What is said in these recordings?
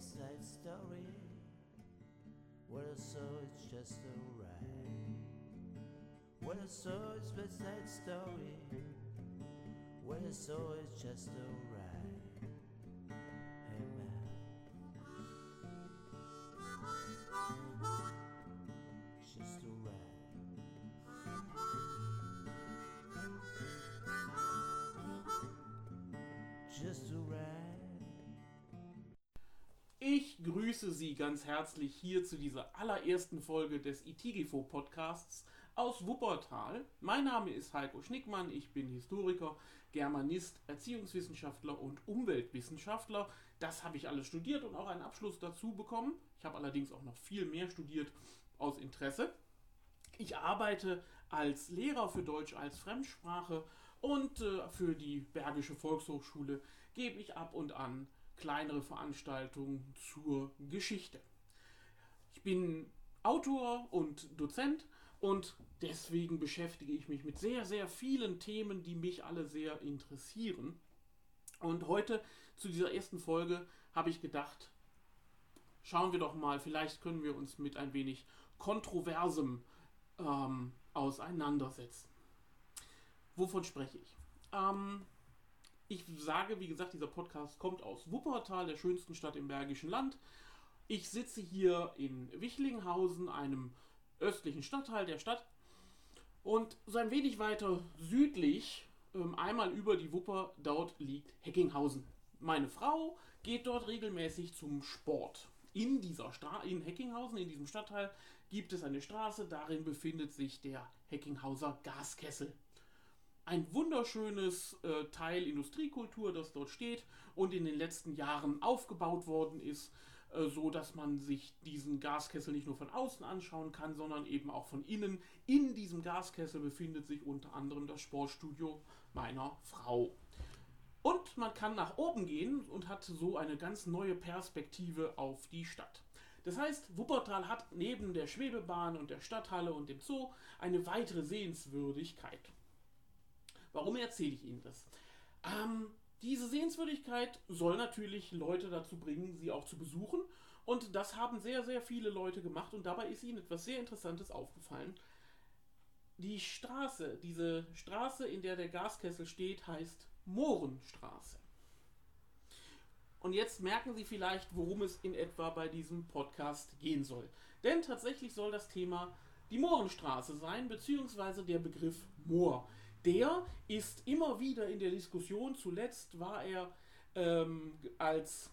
West Side Story. What I saw is just a ride. What I saw is West Side Story. What I saw is just a Ich grüße Sie ganz herzlich hier zu dieser allerersten Folge des ITGIFO Podcasts aus Wuppertal. Mein Name ist Heiko Schnickmann, ich bin Historiker, Germanist, Erziehungswissenschaftler und Umweltwissenschaftler. Das habe ich alles studiert und auch einen Abschluss dazu bekommen. Ich habe allerdings auch noch viel mehr studiert aus Interesse. Ich arbeite als Lehrer für Deutsch als Fremdsprache und äh, für die Bergische Volkshochschule gebe ich ab und an kleinere Veranstaltungen zur Geschichte. Ich bin Autor und Dozent und deswegen beschäftige ich mich mit sehr, sehr vielen Themen, die mich alle sehr interessieren. Und heute zu dieser ersten Folge habe ich gedacht, schauen wir doch mal, vielleicht können wir uns mit ein wenig Kontroversem ähm, auseinandersetzen. Wovon spreche ich? Ähm, ich sage, wie gesagt, dieser Podcast kommt aus Wuppertal, der schönsten Stadt im Bergischen Land. Ich sitze hier in Wichlinghausen, einem östlichen Stadtteil der Stadt. Und so ein wenig weiter südlich, ähm, einmal über die Wupper, dort liegt Heckinghausen. Meine Frau geht dort regelmäßig zum Sport. In dieser Stra in Heckinghausen, in diesem Stadtteil, gibt es eine Straße, darin befindet sich der Heckinghauser Gaskessel ein wunderschönes äh, Teil Industriekultur, das dort steht und in den letzten Jahren aufgebaut worden ist, äh, so dass man sich diesen Gaskessel nicht nur von außen anschauen kann, sondern eben auch von innen. In diesem Gaskessel befindet sich unter anderem das Sportstudio meiner Frau. Und man kann nach oben gehen und hat so eine ganz neue Perspektive auf die Stadt. Das heißt, Wuppertal hat neben der Schwebebahn und der Stadthalle und dem Zoo eine weitere Sehenswürdigkeit. Warum erzähle ich Ihnen das? Ähm, diese Sehenswürdigkeit soll natürlich Leute dazu bringen, sie auch zu besuchen. Und das haben sehr, sehr viele Leute gemacht. Und dabei ist ihnen etwas sehr Interessantes aufgefallen. Die Straße, diese Straße, in der der Gaskessel steht, heißt Mohrenstraße. Und jetzt merken Sie vielleicht, worum es in etwa bei diesem Podcast gehen soll. Denn tatsächlich soll das Thema die Mohrenstraße sein, beziehungsweise der Begriff Moor. Der ist immer wieder in der Diskussion. Zuletzt war er ähm, als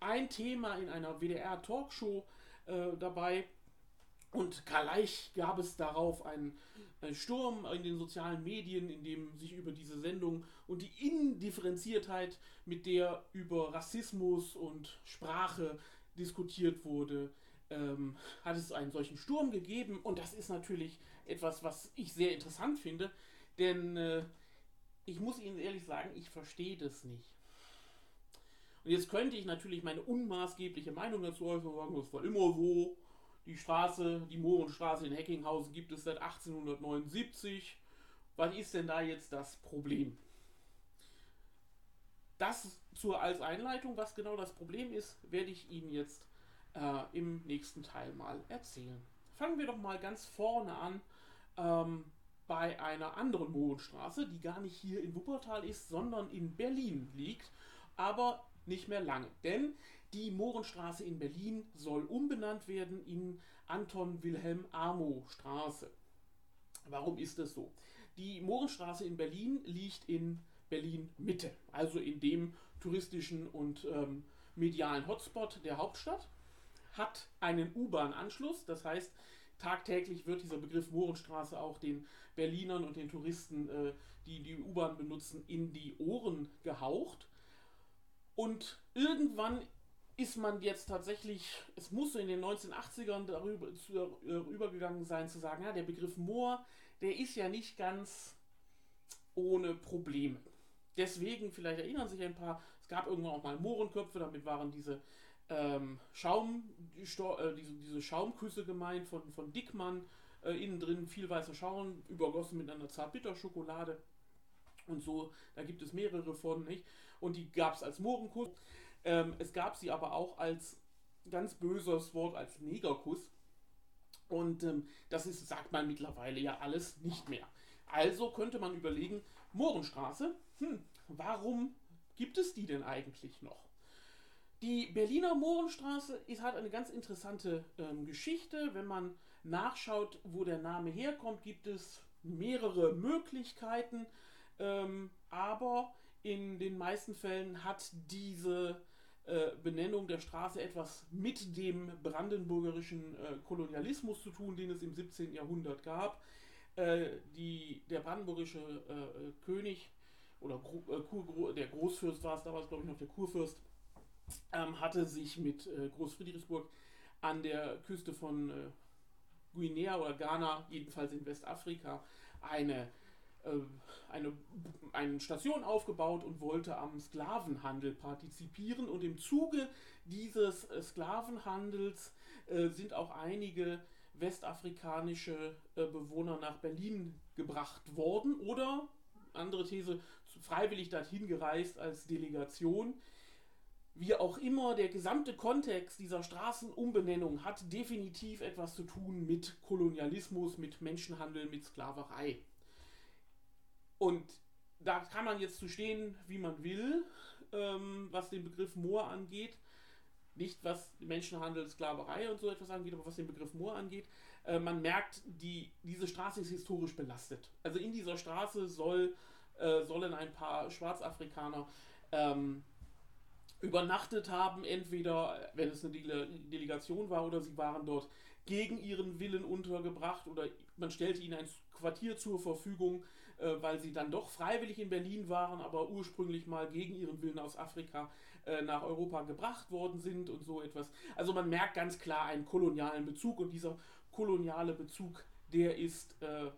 ein Thema in einer WDR-Talkshow äh, dabei. Und gleich gab es darauf einen, einen, Sturm in den sozialen Medien, in dem sich über diese Sendung und die Indifferenziertheit, mit der über Rassismus und Sprache diskutiert wurde, ähm, hat es einen solchen Sturm gegeben. Und das ist natürlich etwas, was ich sehr interessant finde, denn äh, ich muss Ihnen ehrlich sagen, ich verstehe das nicht. Und jetzt könnte ich natürlich meine unmaßgebliche Meinung dazu äußern und sagen, das war immer so. Die Straße, die Mohrenstraße in Heckinghausen gibt es seit 1879. Was ist denn da jetzt das Problem? Das zur als Einleitung, was genau das Problem ist, werde ich Ihnen jetzt äh, im nächsten Teil mal erzählen. Fangen wir doch mal ganz vorne an. Ähm, bei einer anderen Mohrenstraße, die gar nicht hier in Wuppertal ist, sondern in Berlin liegt, aber nicht mehr lange. Denn die Mohrenstraße in Berlin soll umbenannt werden in Anton Wilhelm Amo Straße. Warum ist das so? Die Mohrenstraße in Berlin liegt in Berlin Mitte, also in dem touristischen und ähm, medialen Hotspot der Hauptstadt, hat einen U-Bahn-Anschluss, das heißt, tagtäglich wird dieser Begriff Mohrenstraße auch den Berlinern und den Touristen, äh, die die U-Bahn benutzen, in die Ohren gehaucht. Und irgendwann ist man jetzt tatsächlich, es muss so in den 1980ern darüber, zu, äh, übergegangen sein, zu sagen, ja, der Begriff Moor, der ist ja nicht ganz ohne Probleme. Deswegen, vielleicht erinnern sich ein paar, es gab irgendwann auch mal Mohrenköpfe, damit waren diese ähm, Schaum, äh, diese, diese Schaumküsse gemeint von, von Dickmann, äh, innen drin viel weißer Schaum, übergossen mit einer Zartbitterschokolade. Und so, da gibt es mehrere von, nicht? Und die gab es als Mohrenkuss. Ähm, es gab sie aber auch als ganz böses Wort, als Negerkuss. Und ähm, das ist, sagt man mittlerweile ja alles nicht mehr. Also könnte man überlegen, Mohrenstraße, hm, warum gibt es die denn eigentlich noch? Die Berliner Mohrenstraße ist, hat eine ganz interessante ähm, Geschichte. Wenn man nachschaut, wo der Name herkommt, gibt es mehrere Möglichkeiten. Ähm, aber in den meisten Fällen hat diese äh, Benennung der Straße etwas mit dem brandenburgerischen äh, Kolonialismus zu tun, den es im 17. Jahrhundert gab. Äh, die, der brandenburgische äh, König oder äh, Kur, der Großfürst war es damals, glaube ich, noch der Kurfürst, ähm, hatte sich mit äh, Großfriedrichsburg an der Küste von Guinea oder Ghana, jedenfalls in Westafrika, eine äh, eine, eine Station aufgebaut und wollte am Sklavenhandel partizipieren. Und im Zuge dieses äh, Sklavenhandels äh, sind auch einige westafrikanische äh, Bewohner nach Berlin gebracht worden oder, andere These, freiwillig dorthin gereist als Delegation. Wie auch immer, der gesamte Kontext dieser Straßenumbenennung hat definitiv etwas zu tun mit Kolonialismus, mit Menschenhandel, mit Sklaverei. Und da kann man jetzt zu stehen, wie man will, ähm, was den Begriff Moor angeht. Nicht was Menschenhandel, Sklaverei und so etwas angeht, aber was den Begriff Moor angeht. Äh, man merkt, die, diese Straße ist historisch belastet. Also in dieser Straße soll, äh, sollen ein paar Schwarzafrikaner ähm, übernachtet haben, entweder wenn es eine Dele Delegation war oder sie waren dort gegen ihren Willen untergebracht oder man stellte ihnen ein Quartier zur Verfügung, äh, weil sie dann doch freiwillig in Berlin waren, aber ursprünglich mal gegen ihren Willen aus Afrika äh, nach Europa gebracht worden sind und so etwas. Also man merkt ganz klar einen kolonialen Bezug und dieser koloniale Bezug, der ist äh,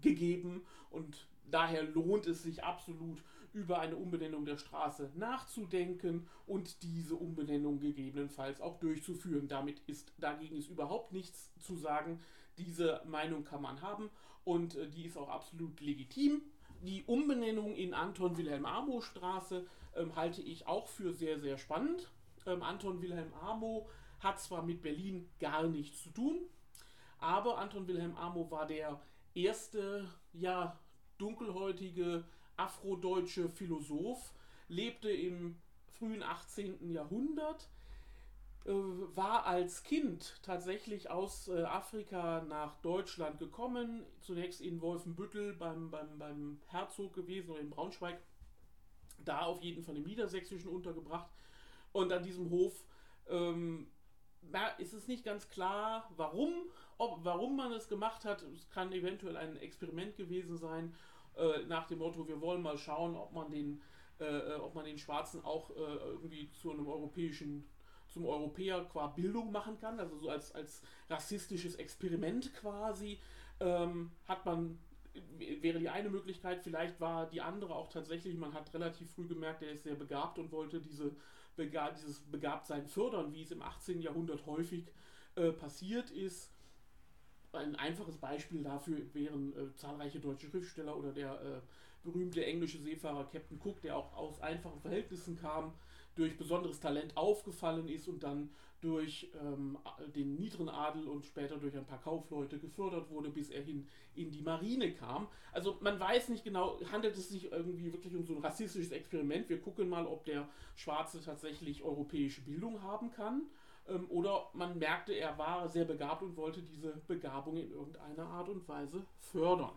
gegeben und daher lohnt es sich absolut über eine Umbenennung der Straße nachzudenken und diese Umbenennung gegebenenfalls auch durchzuführen. Damit ist dagegen ist überhaupt nichts zu sagen. Diese Meinung kann man haben und äh, die ist auch absolut legitim. Die Umbenennung in Anton Wilhelm Amo Straße ähm, halte ich auch für sehr, sehr spannend. Ähm, Anton Wilhelm Amo hat zwar mit Berlin gar nichts zu tun, aber Anton Wilhelm Amo war der erste, ja, dunkelhäutige afrodeutsche Philosoph, lebte im frühen 18. Jahrhundert, äh, war als Kind tatsächlich aus äh, Afrika nach Deutschland gekommen, zunächst in Wolfenbüttel beim, beim, beim Herzog gewesen oder in Braunschweig, da auf jeden Fall im Niedersächsischen untergebracht und an diesem Hof ähm, ist es nicht ganz klar, warum, ob, warum man es gemacht hat. Es kann eventuell ein Experiment gewesen sein, äh, nach dem Motto, wir wollen mal schauen, ob man den, äh, äh ob man den Schwarzen auch äh, irgendwie zu einem europäischen zum Europäer qua Bildung machen kann, also so als, als rassistisches Experiment quasi, ähm, hat man, wäre die eine Möglichkeit, vielleicht war die andere auch tatsächlich, man hat relativ früh gemerkt, er ist sehr begabt und wollte diese Bega dieses Begabtsein fördern, wie es im 18. Jahrhundert häufig äh, passiert ist. Ein einfaches Beispiel dafür wären äh, zahlreiche deutsche Schriftsteller oder der äh, berühmte englische Seefahrer Captain Cook, der auch aus einfachen Verhältnissen kam, durch besonderes Talent aufgefallen ist und dann durch ähm, den niederen Adel und später durch ein paar Kaufleute gefördert wurde, bis er hin in die Marine kam. Also man weiß nicht genau, handelt es sich irgendwie wirklich um so ein rassistisches Experiment. Wir gucken mal, ob der Schwarze tatsächlich europäische Bildung haben kann. Ähm, oder man merkte, er war sehr begabt und wollte diese Begabung in irgendeiner Art und Weise fördern.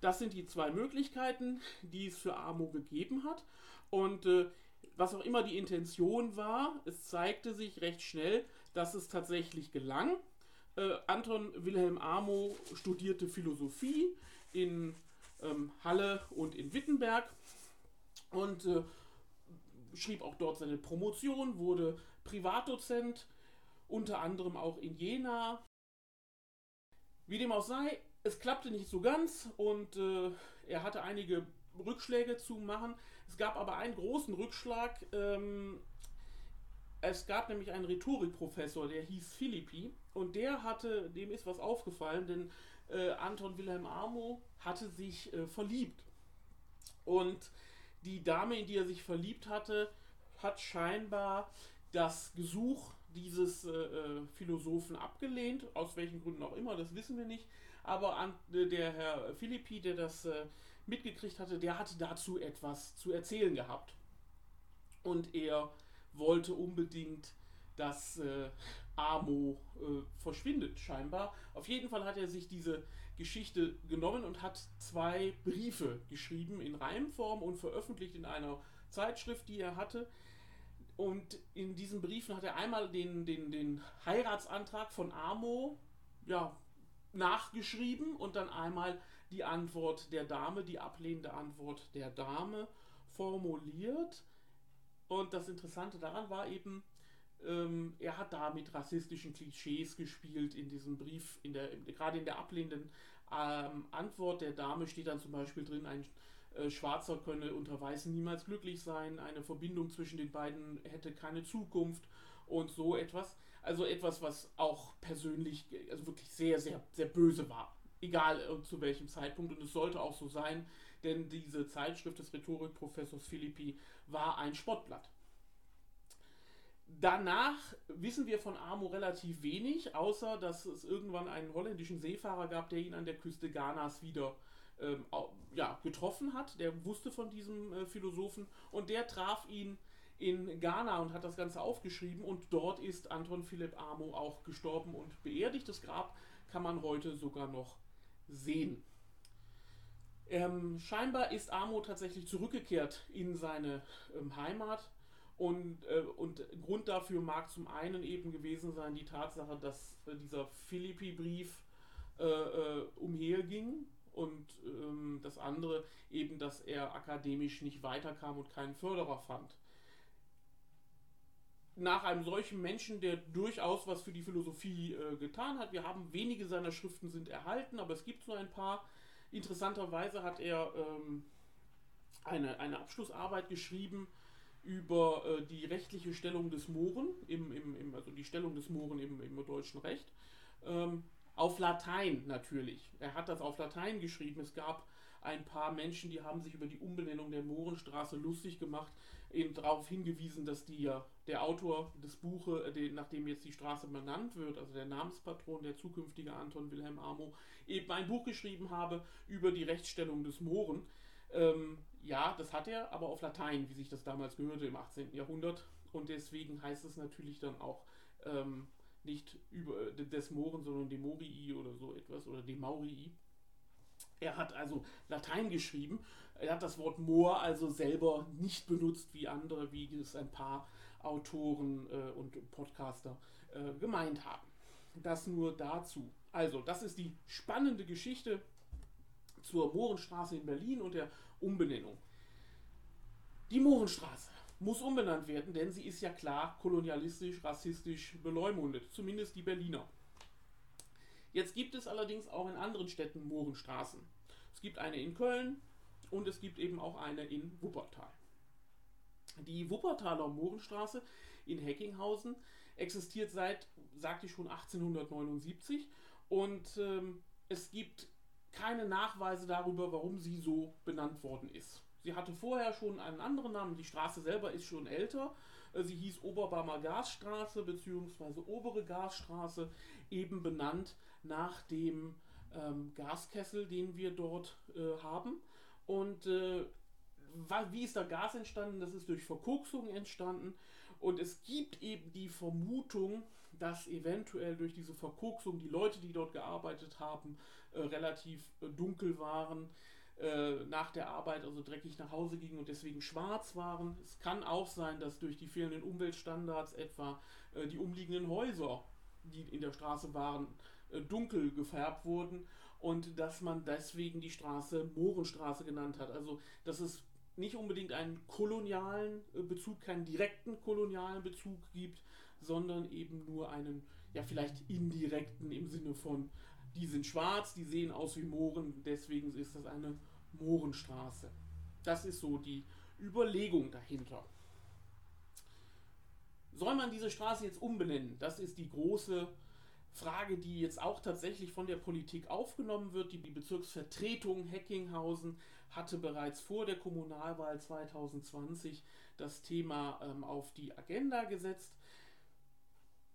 Das sind die zwei Möglichkeiten, die es für Amo gegeben hat. Und äh, was auch immer die Intention war, es zeigte sich recht schnell, dass es tatsächlich gelang. Äh, Anton Wilhelm Amo studierte Philosophie in ähm, Halle und in Wittenberg und äh, schrieb auch dort seine Promotion, wurde Privatdozent, unter anderem auch in Jena. Wie dem auch sei, es klappte nicht so ganz und äh, er hatte einige Rückschläge zu machen. Es gab aber einen großen Rückschlag. Ähm, es gab nämlich einen Rhetorikprofessor, der hieß Philippi, und der hatte, dem ist was aufgefallen, denn äh, Anton Wilhelm Amo hatte sich äh, verliebt. Und die Dame, in die er sich verliebt hatte, hat scheinbar das Gesuch dieses äh, äh, Philosophen abgelehnt, aus welchen Gründen auch immer, das wissen wir nicht. Aber an, äh, der Herr Philippi, der das äh, mitgekriegt hatte, der hatte dazu etwas zu erzählen gehabt. Und er wollte unbedingt, dass äh, Amo äh, verschwindet, scheinbar. Auf jeden Fall hat er sich diese Geschichte genommen und hat zwei Briefe geschrieben in Reimform und veröffentlicht in einer Zeitschrift, die er hatte. Und in diesen Briefen hat er einmal den, den, den Heiratsantrag von Amo ja, nachgeschrieben und dann einmal die Antwort der Dame, die ablehnende Antwort der Dame formuliert. Und das Interessante daran war eben, ähm, er hat da mit rassistischen Klischees gespielt in diesem Brief, in der, gerade in der ablehnenden ähm, Antwort der Dame steht dann zum Beispiel drin, ein Schwarzer könne unter Weißen niemals glücklich sein, eine Verbindung zwischen den beiden hätte keine Zukunft und so etwas. Also etwas, was auch persönlich, also wirklich sehr, sehr, sehr böse war. Egal äh, zu welchem Zeitpunkt. Und es sollte auch so sein, denn diese Zeitschrift des Rhetorikprofessors Philippi war ein Spottblatt. Danach wissen wir von Amo relativ wenig, außer dass es irgendwann einen holländischen Seefahrer gab, der ihn an der Küste Ghanas wieder ähm, ja, getroffen hat. Der wusste von diesem äh, Philosophen und der traf ihn in Ghana und hat das Ganze aufgeschrieben und dort ist Anton Philipp Amo auch gestorben und beerdigt. Das Grab kann man heute sogar noch sehen. Ähm, scheinbar ist Amo tatsächlich zurückgekehrt in seine ähm, Heimat und, äh, und Grund dafür mag zum einen eben gewesen sein die Tatsache, dass äh, dieser Philippi-Brief äh, äh umherging und ähm, das andere eben, dass er akademisch nicht weiterkam und keinen Förderer fand. Nach einem solchen Menschen, der durchaus was für die Philosophie äh, getan hat, wir haben wenige seiner Schriften sind erhalten, aber es gibt so ein paar. Interessanterweise hat er ähm, eine, eine Abschlussarbeit geschrieben über äh, die rechtliche Stellung des Mohren, im, im, im, also die Stellung des Mohren im, im deutschen Recht. Ähm, auf Latein natürlich. Er hat das auf Latein geschrieben. Es gab ein paar Menschen, die haben sich über die Umbenennung der Mohrenstraße lustig gemacht, eben darauf hingewiesen, dass die, der Autor des Buches, äh, nachdem jetzt die Straße benannt wird, also der Namenspatron, der zukünftige Anton Wilhelm Amo, eben ein Buch geschrieben habe über die Rechtsstellung des Mohren. Ähm, ja, das hat er, aber auf Latein, wie sich das damals gehörte im 18. Jahrhundert. Und deswegen heißt es natürlich dann auch ähm, nicht über des Moren, sondern Demorii oder so etwas oder Demaurii. Er hat also Latein geschrieben. Er hat das Wort Moor also selber nicht benutzt wie andere, wie es ein paar Autoren äh, und Podcaster äh, gemeint haben. Das nur dazu. Also, das ist die spannende Geschichte zur Mohrenstraße in Berlin und der Umbenennung. Die Mohrenstraße muss umbenannt werden, denn sie ist ja klar kolonialistisch, rassistisch beleumundet, zumindest die Berliner. Jetzt gibt es allerdings auch in anderen Städten Mohrenstraßen. Es gibt eine in Köln und es gibt eben auch eine in Wuppertal. Die Wuppertaler Mohrenstraße in Heckinghausen existiert seit, sagte ich schon, 1879 und ähm, es gibt keine Nachweise darüber, warum sie so benannt worden ist. Sie hatte vorher schon einen anderen Namen. Die Straße selber ist schon älter. Äh, sie hieß Oberbarmer Gasstraße bzw. Obere Gasstraße, eben benannt nach dem ähm, Gaskessel, den wir dort äh, haben. Und äh, wie ist da Gas entstanden? Das ist durch Verkoksung entstanden. Und es gibt eben die Vermutung, dass eventuell durch diese Verkoksung die Leute, die dort gearbeitet haben, äh, relativ äh, dunkel waren äh, nach der Arbeit also dreckig nach Hause gingen und deswegen schwarz waren. Es kann auch sein, dass durch die fehlenden Umweltstandards etwa äh, die umliegenden Häuser, die in der Straße waren, äh, dunkel gefärbt wurden und dass man deswegen die Straße Mohrenstraße genannt hat. Also dass es nicht unbedingt einen kolonialen äh, Bezug, keinen direkten kolonialen Bezug gibt, sondern eben nur einen, ja vielleicht indirekten im Sinne von die sind schwarz, die sehen aus wie Mohren, deswegen ist das eine Mohrenstraße. Das ist so die Überlegung dahinter. Soll man diese Straße jetzt umbenennen? Das ist die große Frage, die jetzt auch tatsächlich von der Politik aufgenommen wird. Die Bezirksvertretung Heckinghausen hatte bereits vor der Kommunalwahl 2020 das Thema ähm, auf die Agenda gesetzt.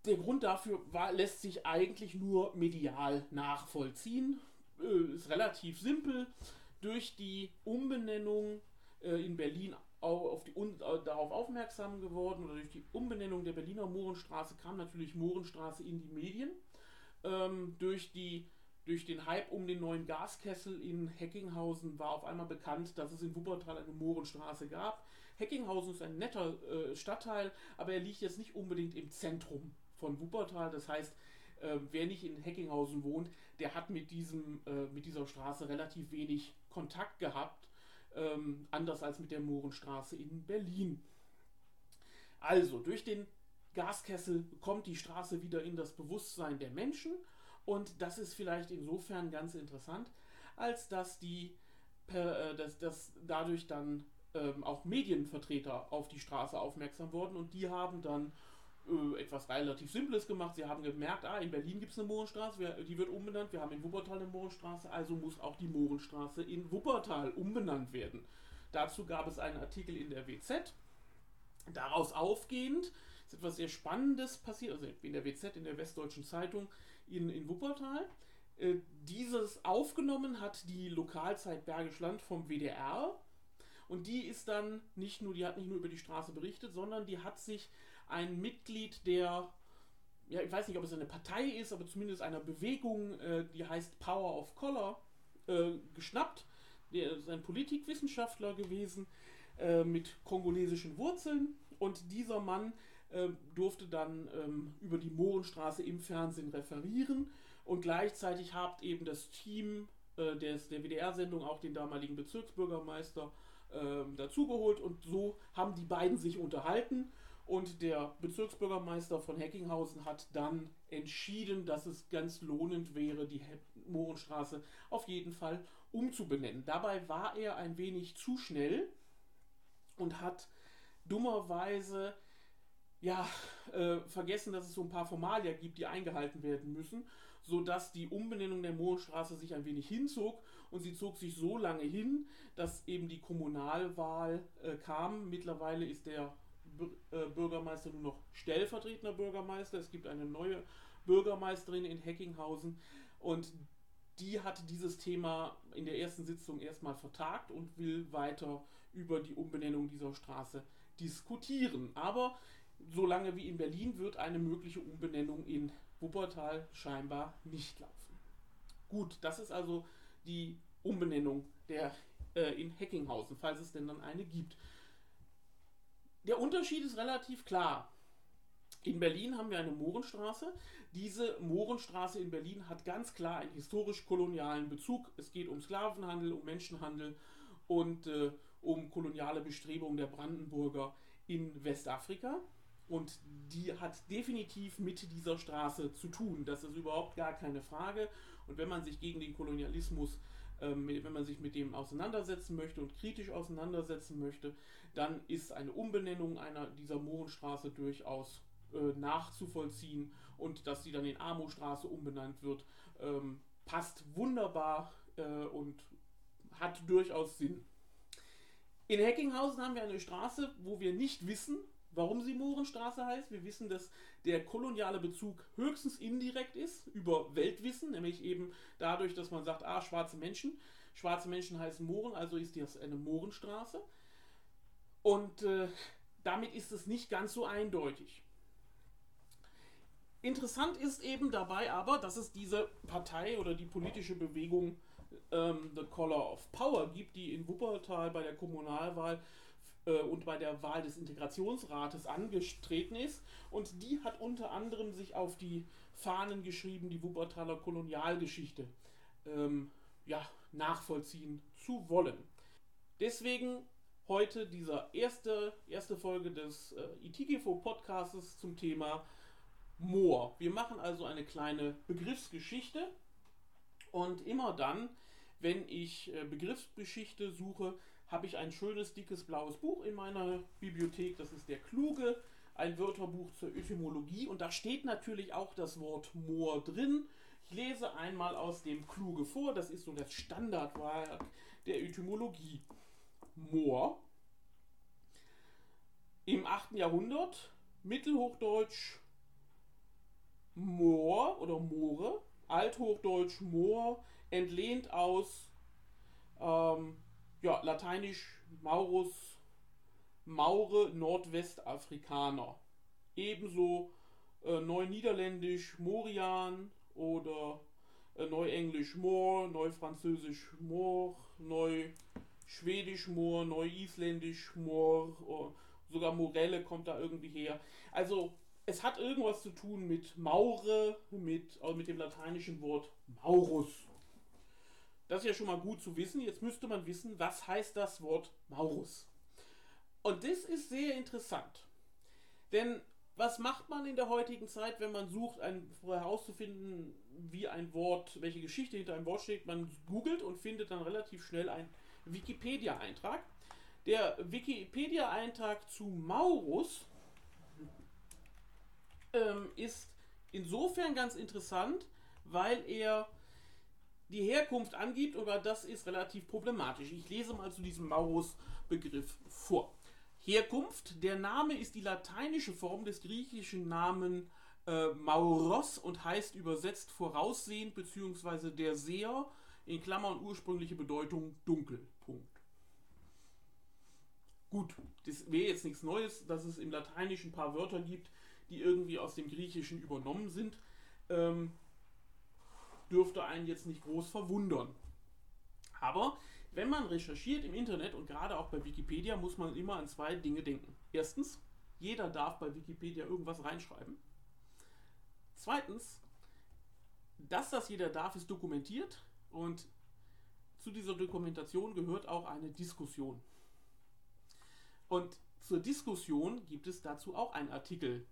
Der Grund dafür war, lässt sich eigentlich nur medial nachvollziehen. Äh, ist relativ simpel. Durch die Umbenennung äh, in Berlin auf die, darauf aufmerksam geworden oder durch die Umbenennung der Berliner Mohrenstraße kam natürlich Mohrenstraße in die Medien ähm, durch, die, durch den Hype um den neuen Gaskessel in Heckinghausen war auf einmal bekannt, dass es in Wuppertal eine Mohrenstraße gab. Heckinghausen ist ein netter äh, Stadtteil, aber er liegt jetzt nicht unbedingt im Zentrum von Wuppertal. Das heißt, äh, wer nicht in Heckinghausen wohnt, der hat mit, diesem, äh, mit dieser Straße relativ wenig Kontakt gehabt. Ähm, anders als mit der Mohrenstraße in Berlin. Also, durch den Gaskessel kommt die Straße wieder in das Bewusstsein der Menschen und das ist vielleicht insofern ganz interessant, als dass die äh, dass, dass dadurch dann ähm, auch Medienvertreter auf die Straße aufmerksam wurden und die haben dann äh, etwas relativ Simples gemacht. Sie haben gemerkt, ah, in Berlin gibt es eine Mohrenstraße, die wird umbenannt, wir haben in Wuppertal eine Mohrenstraße, also muss auch die Mohrenstraße in Wuppertal umbenannt werden. Dazu gab es einen Artikel in der WZ. Daraus aufgehend ist etwas sehr Spannendes passiert, also in der WZ, in der Westdeutschen Zeitung in, in Wuppertal. Äh, dieses aufgenommen hat die Lokalzeit Bergisch Land vom WDR. Und die ist dann nicht nur, die hat nicht nur über die Straße berichtet, sondern die hat sich ein Mitglied der, ja, ich weiß nicht, ob es eine Partei ist, aber zumindest einer Bewegung, äh, die heißt Power of Color, äh, geschnappt. Der ist ein Politikwissenschaftler gewesen äh, mit kongolesischen Wurzeln. Und dieser Mann äh, durfte dann ähm, über die Mohrenstraße im Fernsehen referieren und gleichzeitig hat eben das Team äh, des, der WDR-Sendung auch den damaligen Bezirksbürgermeister äh, dazugeholt und so haben die beiden sich unterhalten und der Bezirksbürgermeister von Heckinghausen hat dann entschieden, dass es ganz lohnend wäre, die Mohrenstraße auf jeden Fall umzubenennen. Dabei war er ein wenig zu schnell und hat dummerweise ja, äh, vergessen, dass es so ein paar Formalia gibt, die eingehalten werden müssen, sodass die Umbenennung der Mohrenstraße sich ein wenig hinzog und sie zog sich so lange hin, dass eben die Kommunalwahl äh, kam. Mittlerweile ist der Bürgermeister nur noch stellvertretender Bürgermeister. Es gibt eine neue Bürgermeisterin in Heckinghausen und die hat dieses Thema in der ersten Sitzung erstmal vertagt und will weiter über die Umbenennung dieser Straße diskutieren. Aber solange wie in Berlin wird eine mögliche Umbenennung in Wuppertal scheinbar nicht laufen. Gut, das ist also die Umbenennung der äh, in Heckinghausen, falls es denn dann eine gibt. Der Unterschied ist relativ klar. In Berlin haben wir eine Mohrenstraße. Diese Mohrenstraße in Berlin hat ganz klar einen historisch-kolonialen Bezug. Es geht um Sklavenhandel, um Menschenhandel und äh, um koloniale Bestrebungen der Brandenburger in Westafrika. Und die hat definitiv mit dieser Straße zu tun. Das ist überhaupt gar keine Frage. Und wenn man sich gegen den Kolonialismus, ähm, wenn man sich mit dem auseinandersetzen möchte und kritisch auseinandersetzen möchte, dann ist eine Umbenennung einer dieser Mohrenstraße durchaus äh, nachzuvollziehen. Und dass sie dann in Amo-Straße umbenannt wird, ähm, passt wunderbar äh, und hat durchaus Sinn. In Heckinghausen haben wir eine Straße, wo wir nicht wissen, warum sie Mohrenstraße heißt. Wir wissen, dass der koloniale Bezug höchstens indirekt ist, über Weltwissen, nämlich eben dadurch, dass man sagt, ah, schwarze Menschen. Schwarze Menschen heißen Mohren, also ist das eine Mohrenstraße. Und äh, damit ist es nicht ganz so eindeutig. Interessant ist eben dabei aber, dass es diese Partei oder die politische Bewegung ähm, The Color of Power gibt, die in Wuppertal bei der Kommunalwahl und bei der Wahl des Integrationsrates angetreten ist. Und die hat unter anderem sich auf die Fahnen geschrieben, die Wuppertaler Kolonialgeschichte ähm, ja, nachvollziehen zu wollen. Deswegen heute dieser erste, erste Folge des äh, ITGFO Podcasts zum Thema Moor. Wir machen also eine kleine Begriffsgeschichte und immer dann, wenn ich äh, Begriffsgeschichte suche, habe ich ein schönes, dickes, blaues Buch in meiner Bibliothek. Das ist der kluge ein Wörterbuch zur Etymologie und da steht natürlich auch das Wort Moor drin. Ich lese einmal aus dem Kluge vor, das ist so das Standardwerk der Etymologie. Moor im 8. Jahrhundert, Mittelhochdeutsch Moor oder Moore, Althochdeutsch Moor, entlehnt aus ähm, ja, Lateinisch Maurus, Maure, Nordwestafrikaner. Ebenso äh, Neuniederländisch Morian oder äh, Neuenglisch Moor, Neufranzösisch Moor, Neuschwedisch Moor, Neuisländisch Moor, sogar Morelle kommt da irgendwie her. Also es hat irgendwas zu tun mit Maure, mit, also mit dem lateinischen Wort Maurus. Das ist ja schon mal gut zu wissen. Jetzt müsste man wissen, was heißt das Wort Maurus. Und das ist sehr interessant. Denn was macht man in der heutigen Zeit, wenn man sucht, ein, herauszufinden, wie ein Wort, welche Geschichte hinter einem Wort steht? Man googelt und findet dann relativ schnell einen Wikipedia-Eintrag. Der Wikipedia-Eintrag zu Maurus ähm, ist insofern ganz interessant, weil er die Herkunft angibt, aber das ist relativ problematisch. Ich lese mal zu diesem Maurus-Begriff vor. Herkunft, der Name ist die lateinische Form des griechischen Namen äh, Mauros und heißt übersetzt voraussehend bzw. der Seher, in Klammern ursprüngliche Bedeutung dunkel. Punkt. Gut, das wäre jetzt nichts Neues, dass es im Lateinischen ein paar Wörter gibt, die irgendwie aus dem Griechischen übernommen sind, ähm, dürfte einen jetzt nicht groß verwundern. Aber wenn man recherchiert im Internet und gerade auch bei Wikipedia, muss man immer an zwei Dinge denken. Erstens, jeder darf bei Wikipedia irgendwas reinschreiben. Zweitens, dass das jeder darf, ist dokumentiert und zu dieser Dokumentation gehört auch eine Diskussion. Und zur Diskussion gibt es dazu auch einen Artikel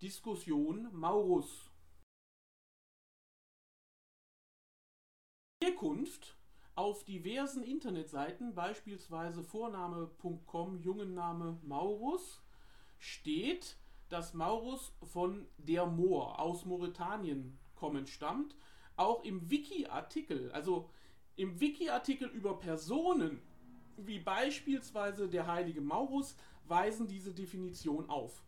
Diskussion Maurus. Herkunft auf diversen Internetseiten, beispielsweise Vorname.com, Jungenname Maurus, steht, dass Maurus von der Moor aus Mauretanien kommend stammt. Auch im Wiki-Artikel, also im Wiki-Artikel über Personen, wie beispielsweise der heilige Maurus, weisen diese Definition auf.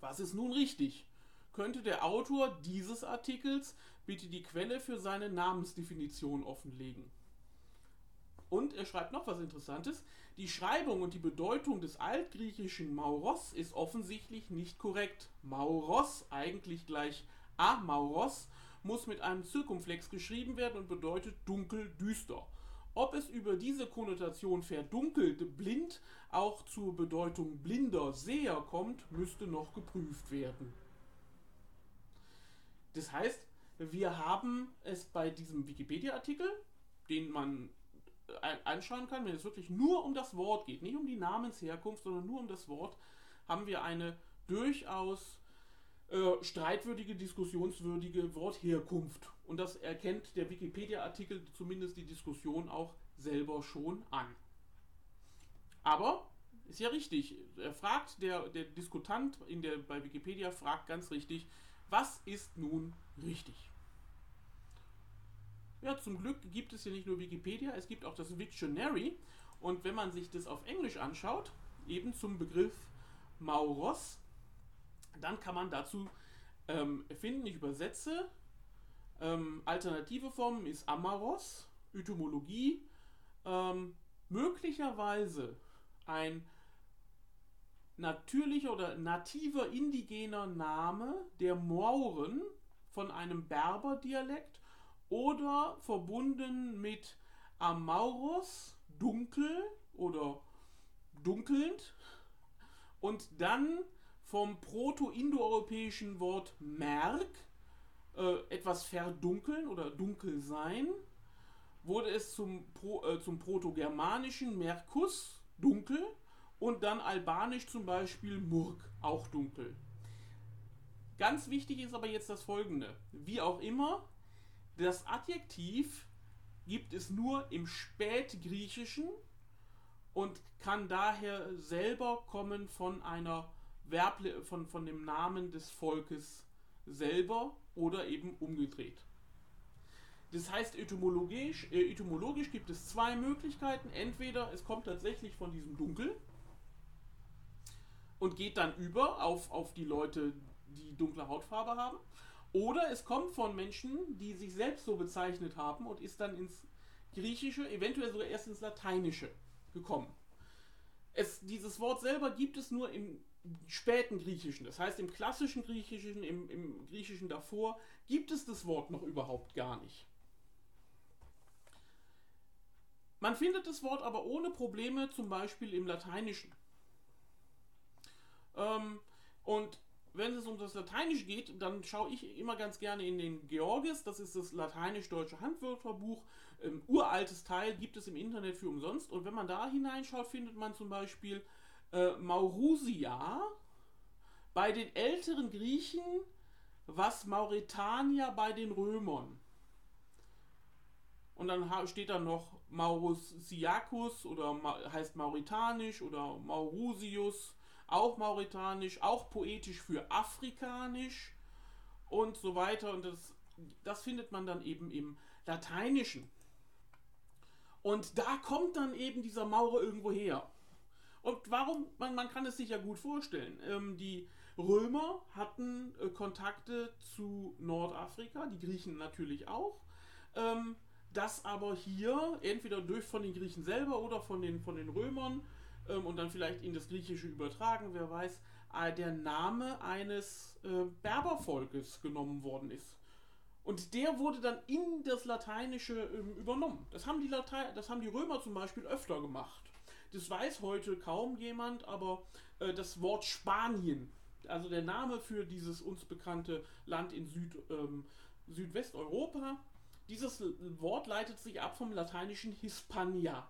Was ist nun richtig? Könnte der Autor dieses Artikels bitte die Quelle für seine Namensdefinition offenlegen? Und er schreibt noch was Interessantes. Die Schreibung und die Bedeutung des altgriechischen Mauros ist offensichtlich nicht korrekt. Mauros, eigentlich gleich Amauros, muss mit einem Zirkumflex geschrieben werden und bedeutet dunkel, düster. Ob es über diese Konnotation verdunkelt, blind auch zur Bedeutung blinder Seher kommt, müsste noch geprüft werden. Das heißt, wir haben es bei diesem Wikipedia-Artikel, den man anschauen kann, wenn es wirklich nur um das Wort geht, nicht um die Namensherkunft, sondern nur um das Wort, haben wir eine durchaus äh, streitwürdige, diskussionswürdige Wortherkunft. Und das erkennt der Wikipedia-Artikel zumindest die Diskussion auch selber schon an. Aber ist ja richtig. Er fragt, der, der Diskutant in der, bei Wikipedia fragt ganz richtig, was ist nun richtig? Ja, zum Glück gibt es ja nicht nur Wikipedia, es gibt auch das Wiktionary. Und wenn man sich das auf Englisch anschaut, eben zum Begriff Mauros, dann kann man dazu ähm, finden, ich übersetze, ähm, alternative Form ist Amaros, Etymologie, ähm, möglicherweise ein natürlicher oder nativer indigener Name der Mauren von einem Berberdialekt oder verbunden mit Amauros, dunkel oder dunkelnd und dann vom proto-indoeuropäischen Wort Merk, äh, etwas verdunkeln oder dunkel sein, wurde es zum, Pro, äh, zum proto-germanischen Merkus, dunkel, und dann albanisch zum Beispiel Murk, auch dunkel. Ganz wichtig ist aber jetzt das folgende. Wie auch immer, das Adjektiv gibt es nur im Spätgriechischen und kann daher selber kommen von einer Verble von, von dem Namen des Volkes selber oder eben umgedreht. Das heißt, etymologisch, äh, etymologisch gibt es zwei Möglichkeiten. Entweder es kommt tatsächlich von diesem Dunkel und geht dann über auf, auf die Leute, die dunkle Hautfarbe haben. Oder es kommt von Menschen, die sich selbst so bezeichnet haben und ist dann ins Griechische, eventuell sogar erst ins Lateinische gekommen. Es, dieses Wort selber gibt es nur im späten Griechischen. Das heißt, im klassischen Griechischen, im, im Griechischen davor, gibt es das Wort noch überhaupt gar nicht. Man findet das Wort aber ohne Probleme zum Beispiel im Lateinischen. Ähm, und wenn es um das Lateinische geht, dann schaue ich immer ganz gerne in den Georges, das ist das lateinisch-deutsche Handwörterbuch. Ähm, uraltes Teil gibt es im Internet für umsonst. Und wenn man da hineinschaut, findet man zum Beispiel äh, Maurusia bei den älteren Griechen, was Mauretania bei den Römern. Und dann steht da noch Maurus Siacus oder heißt Mauritanisch oder Maurusius, auch Mauritanisch, auch poetisch für Afrikanisch und so weiter. Und das, das findet man dann eben im Lateinischen. Und da kommt dann eben dieser Maurer irgendwo her. Und warum? Man, man kann es sich ja gut vorstellen. Ähm, die Römer hatten äh, Kontakte zu Nordafrika, die Griechen natürlich auch. Ähm, das aber hier entweder durch von den Griechen selber oder von den, von den Römern ähm, und dann vielleicht in das Griechische übertragen, wer weiß, äh, der Name eines äh, Berbervolkes genommen worden ist. Und der wurde dann in das Lateinische ähm, übernommen. Das haben, die Latei das haben die Römer zum Beispiel öfter gemacht. Das weiß heute kaum jemand, aber äh, das Wort Spanien, also der Name für dieses uns bekannte Land in Süd, ähm, Südwesteuropa, dieses Wort leitet sich ab vom lateinischen Hispania.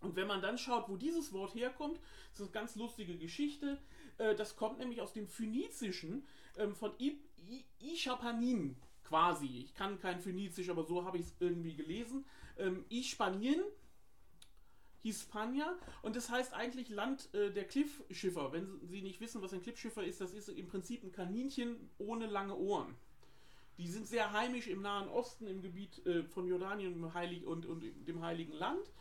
Und wenn man dann schaut, wo dieses Wort herkommt, das ist eine ganz lustige Geschichte. Äh, das kommt nämlich aus dem Phönizischen ähm, von Ischapanin quasi. Ich kann kein Phönizisch, aber so habe ich es irgendwie gelesen. Ähm, Ispanien, Hispania und das heißt eigentlich Land äh, der Kliffschiffer. Wenn Sie nicht wissen, was ein Klippschiffer ist, das ist im Prinzip ein Kaninchen ohne lange Ohren. Die sind sehr heimisch im Nahen Osten, im Gebiet äh, von Jordanien und dem Heiligen Land.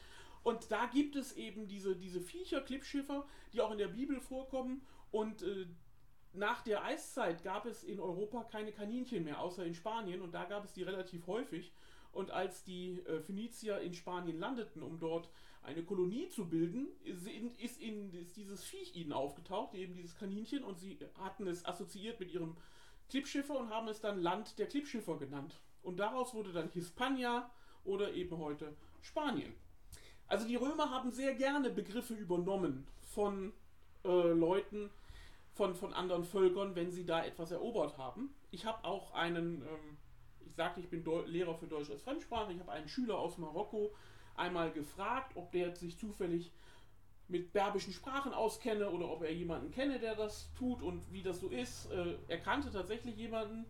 Und da gibt es eben diese, diese Viecher, Klippschiffer, die auch in der Bibel vorkommen. Und äh, nach der Eiszeit gab es in Europa keine Kaninchen mehr, außer in Spanien. Und da gab es die relativ häufig. Und als die äh, Phönizier in Spanien landeten, um dort eine Kolonie zu bilden, ist, ist, in, ist dieses Viech ihnen aufgetaucht, eben dieses Kaninchen. Und sie hatten es assoziiert mit ihrem Klippschiffer und haben es dann Land der Klippschiffer genannt. Und daraus wurde dann Hispania oder eben heute Spanien. Also die Römer haben sehr gerne Begriffe übernommen von äh, Leuten, von, von anderen Völkern, wenn sie da etwas erobert haben. Ich habe auch einen, ähm, ich sagte, ich bin Deu Lehrer für Deutsch als Fremdsprache, ich habe einen Schüler aus Marokko einmal gefragt, ob der sich zufällig mit berbischen Sprachen auskenne oder ob er jemanden kenne, der das tut und wie das so ist. Äh, er kannte tatsächlich jemanden.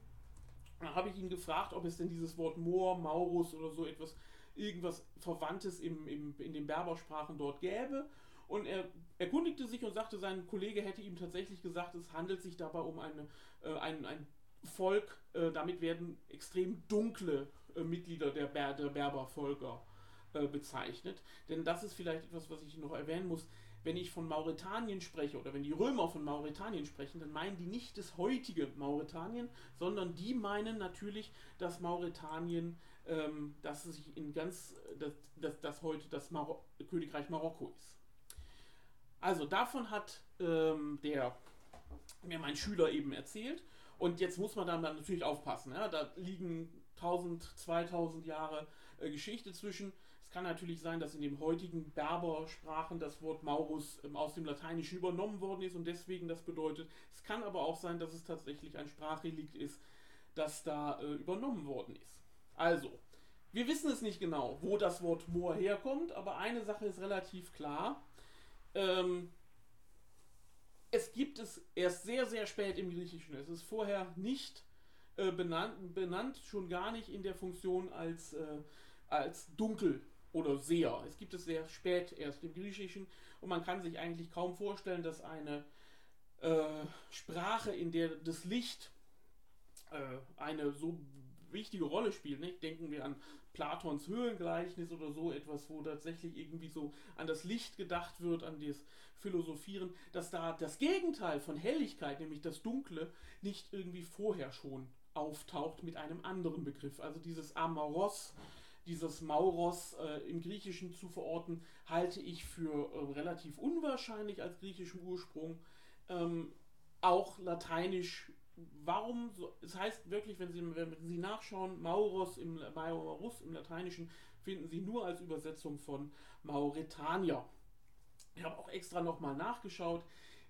Da habe ich ihn gefragt, ob es denn dieses Wort Moor, Maurus oder so etwas, irgendwas Verwandtes im, im, in den Berbersprachen dort gäbe. Und er erkundigte sich und sagte, sein Kollege hätte ihm tatsächlich gesagt, es handelt sich dabei um eine, äh, ein, ein Volk, äh, damit werden extrem dunkle äh, Mitglieder der, Ber der Berbervölker äh, bezeichnet. Denn das ist vielleicht etwas, was ich noch erwähnen muss. Wenn ich von Mauretanien spreche oder wenn die Römer von Mauretanien sprechen, dann meinen die nicht das heutige Mauretanien, sondern die meinen natürlich das Mauretanien, ähm, das sich in ganz, das, das, das heute das Mar Königreich Marokko ist. Also davon hat ähm, der mir mein Schüler eben erzählt. Und jetzt muss man dann natürlich aufpassen. Ja? Da liegen 1000, 2000 Jahre äh, Geschichte zwischen. Es kann natürlich sein, dass in den heutigen Berbersprachen das Wort Maurus ähm, aus dem Lateinischen übernommen worden ist und deswegen das bedeutet. Es kann aber auch sein, dass es tatsächlich ein Sprachrelikt ist, das da äh, übernommen worden ist. Also, wir wissen es nicht genau, wo das Wort Moor herkommt, aber eine Sache ist relativ klar. Ähm, es gibt es erst sehr, sehr spät im Griechischen. Es ist vorher nicht äh, benannt, benannt, schon gar nicht in der Funktion als, äh, als dunkel oder sehr. Es gibt es sehr spät erst im Griechischen und man kann sich eigentlich kaum vorstellen, dass eine äh, Sprache, in der das Licht äh, eine so wichtige Rolle spielt. Nicht? Denken wir an Platons Höhlengleichnis oder so etwas, wo tatsächlich irgendwie so an das Licht gedacht wird, an das Philosophieren, dass da das Gegenteil von Helligkeit, nämlich das Dunkle, nicht irgendwie vorher schon auftaucht mit einem anderen Begriff. Also dieses Amoros, dieses Mauros äh, im Griechischen zu verorten, halte ich für äh, relativ unwahrscheinlich als griechischen Ursprung. Ähm, auch lateinisch, warum, so, es heißt wirklich, wenn Sie, wenn Sie nachschauen, Mauros im, Maurus im Lateinischen finden Sie nur als Übersetzung von Mauretanier. Ich habe auch extra nochmal nachgeschaut,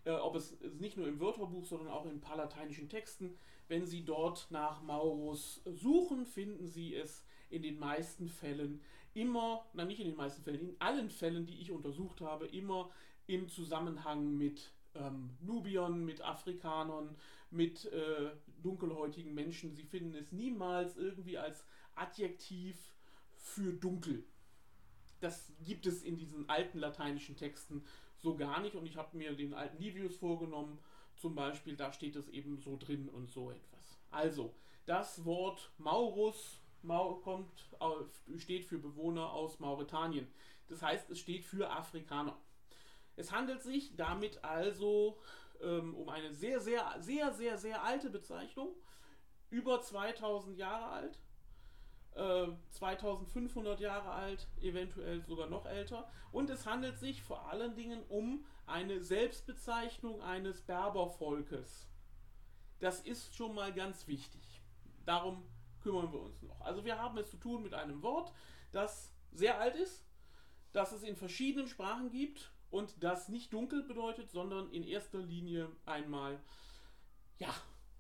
äh, ob es nicht nur im Wörterbuch, sondern auch in ein paar lateinischen Texten, wenn Sie dort nach Maurus suchen, finden Sie es in den meisten Fällen immer, na nicht in den meisten Fällen, in allen Fällen, die ich untersucht habe, immer im Zusammenhang mit ähm, Nubiern, mit Afrikanern, mit äh, dunkelhäutigen Menschen. Sie finden es niemals irgendwie als Adjektiv für dunkel. Das gibt es in diesen alten lateinischen Texten so gar nicht und ich habe mir den alten Livius vorgenommen, zum Beispiel, da steht es eben so drin und so etwas. Also, das Wort Maurus Mau kommt, steht für Bewohner aus Mauretanien. Das heißt, es steht für Afrikaner. Es handelt sich damit also ähm, um eine sehr, sehr, sehr, sehr, sehr alte Bezeichnung. Über 2000 Jahre alt. Äh, 2500 Jahre alt, eventuell sogar noch älter. Und es handelt sich vor allen Dingen um eine Selbstbezeichnung eines Berbervolkes. Das ist schon mal ganz wichtig. Darum kümmern wir uns noch. Also wir haben es zu tun mit einem Wort, das sehr alt ist, das es in verschiedenen Sprachen gibt und das nicht dunkel bedeutet, sondern in erster Linie einmal ja,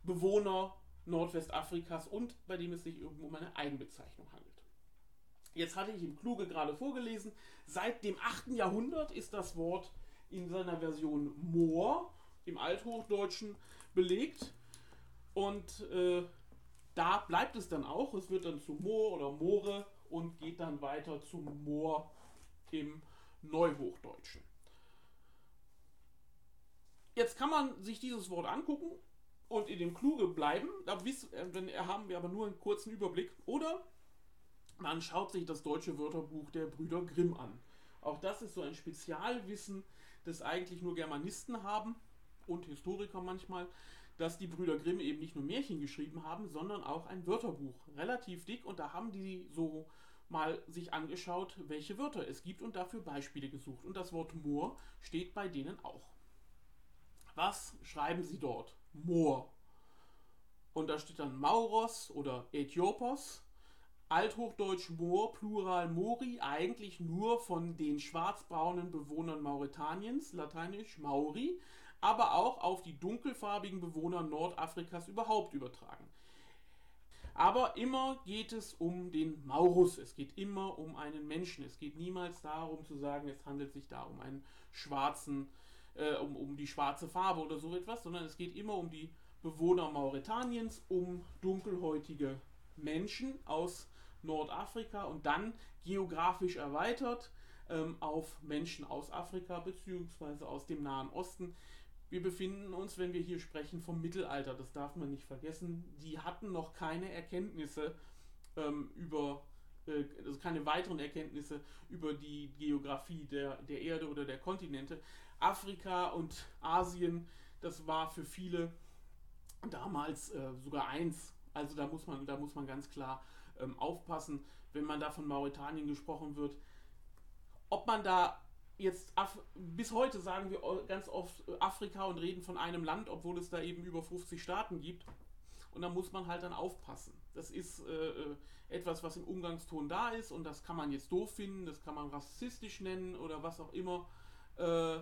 Bewohner Nordwestafrikas und bei dem es sich irgendwo um eine Eigenbezeichnung handelt. Jetzt hatte ich im Kluge gerade vorgelesen, seit dem 8. Jahrhundert ist das Wort in seiner Version Moor im Althochdeutschen belegt und äh, da bleibt es dann auch. Es wird dann zu Moor oder Moore und geht dann weiter zum Moor im Neuhochdeutschen. Jetzt kann man sich dieses Wort angucken und in dem Kluge bleiben. Da äh, haben wir aber nur einen kurzen Überblick. Oder man schaut sich das deutsche Wörterbuch der Brüder Grimm an. Auch das ist so ein Spezialwissen, das eigentlich nur Germanisten haben und Historiker manchmal dass die Brüder Grimm eben nicht nur Märchen geschrieben haben, sondern auch ein Wörterbuch. Relativ dick und da haben die so mal sich angeschaut, welche Wörter es gibt und dafür Beispiele gesucht. Und das Wort Moor steht bei denen auch. Was schreiben sie dort? Moor. Und da steht dann Mauros oder Äthiopos. Althochdeutsch Moor, Plural Mori, eigentlich nur von den schwarzbraunen Bewohnern Mauretaniens, lateinisch Mauri aber auch auf die dunkelfarbigen Bewohner Nordafrikas überhaupt übertragen. Aber immer geht es um den Maurus, es geht immer um einen Menschen. Es geht niemals darum zu sagen, es handelt sich da um einen schwarzen, äh, um, um die schwarze Farbe oder so etwas, sondern es geht immer um die Bewohner Mauretaniens, um dunkelhäutige Menschen aus Nordafrika und dann geografisch erweitert ähm, auf Menschen aus Afrika bzw. aus dem Nahen Osten, wir befinden uns, wenn wir hier sprechen, vom Mittelalter. Das darf man nicht vergessen. Die hatten noch keine Erkenntnisse ähm, über, äh, also keine weiteren Erkenntnisse über die Geografie der, der Erde oder der Kontinente. Afrika und Asien, das war für viele damals äh, sogar eins. Also da muss man, da muss man ganz klar ähm, aufpassen, wenn man da von Mauretanien gesprochen wird. Ob man da jetzt Af bis heute sagen wir ganz oft äh, Afrika und reden von einem Land, obwohl es da eben über 50 Staaten gibt. Und da muss man halt dann aufpassen. Das ist äh, äh, etwas, was im Umgangston da ist und das kann man jetzt doof finden, das kann man rassistisch nennen oder was auch immer. Äh,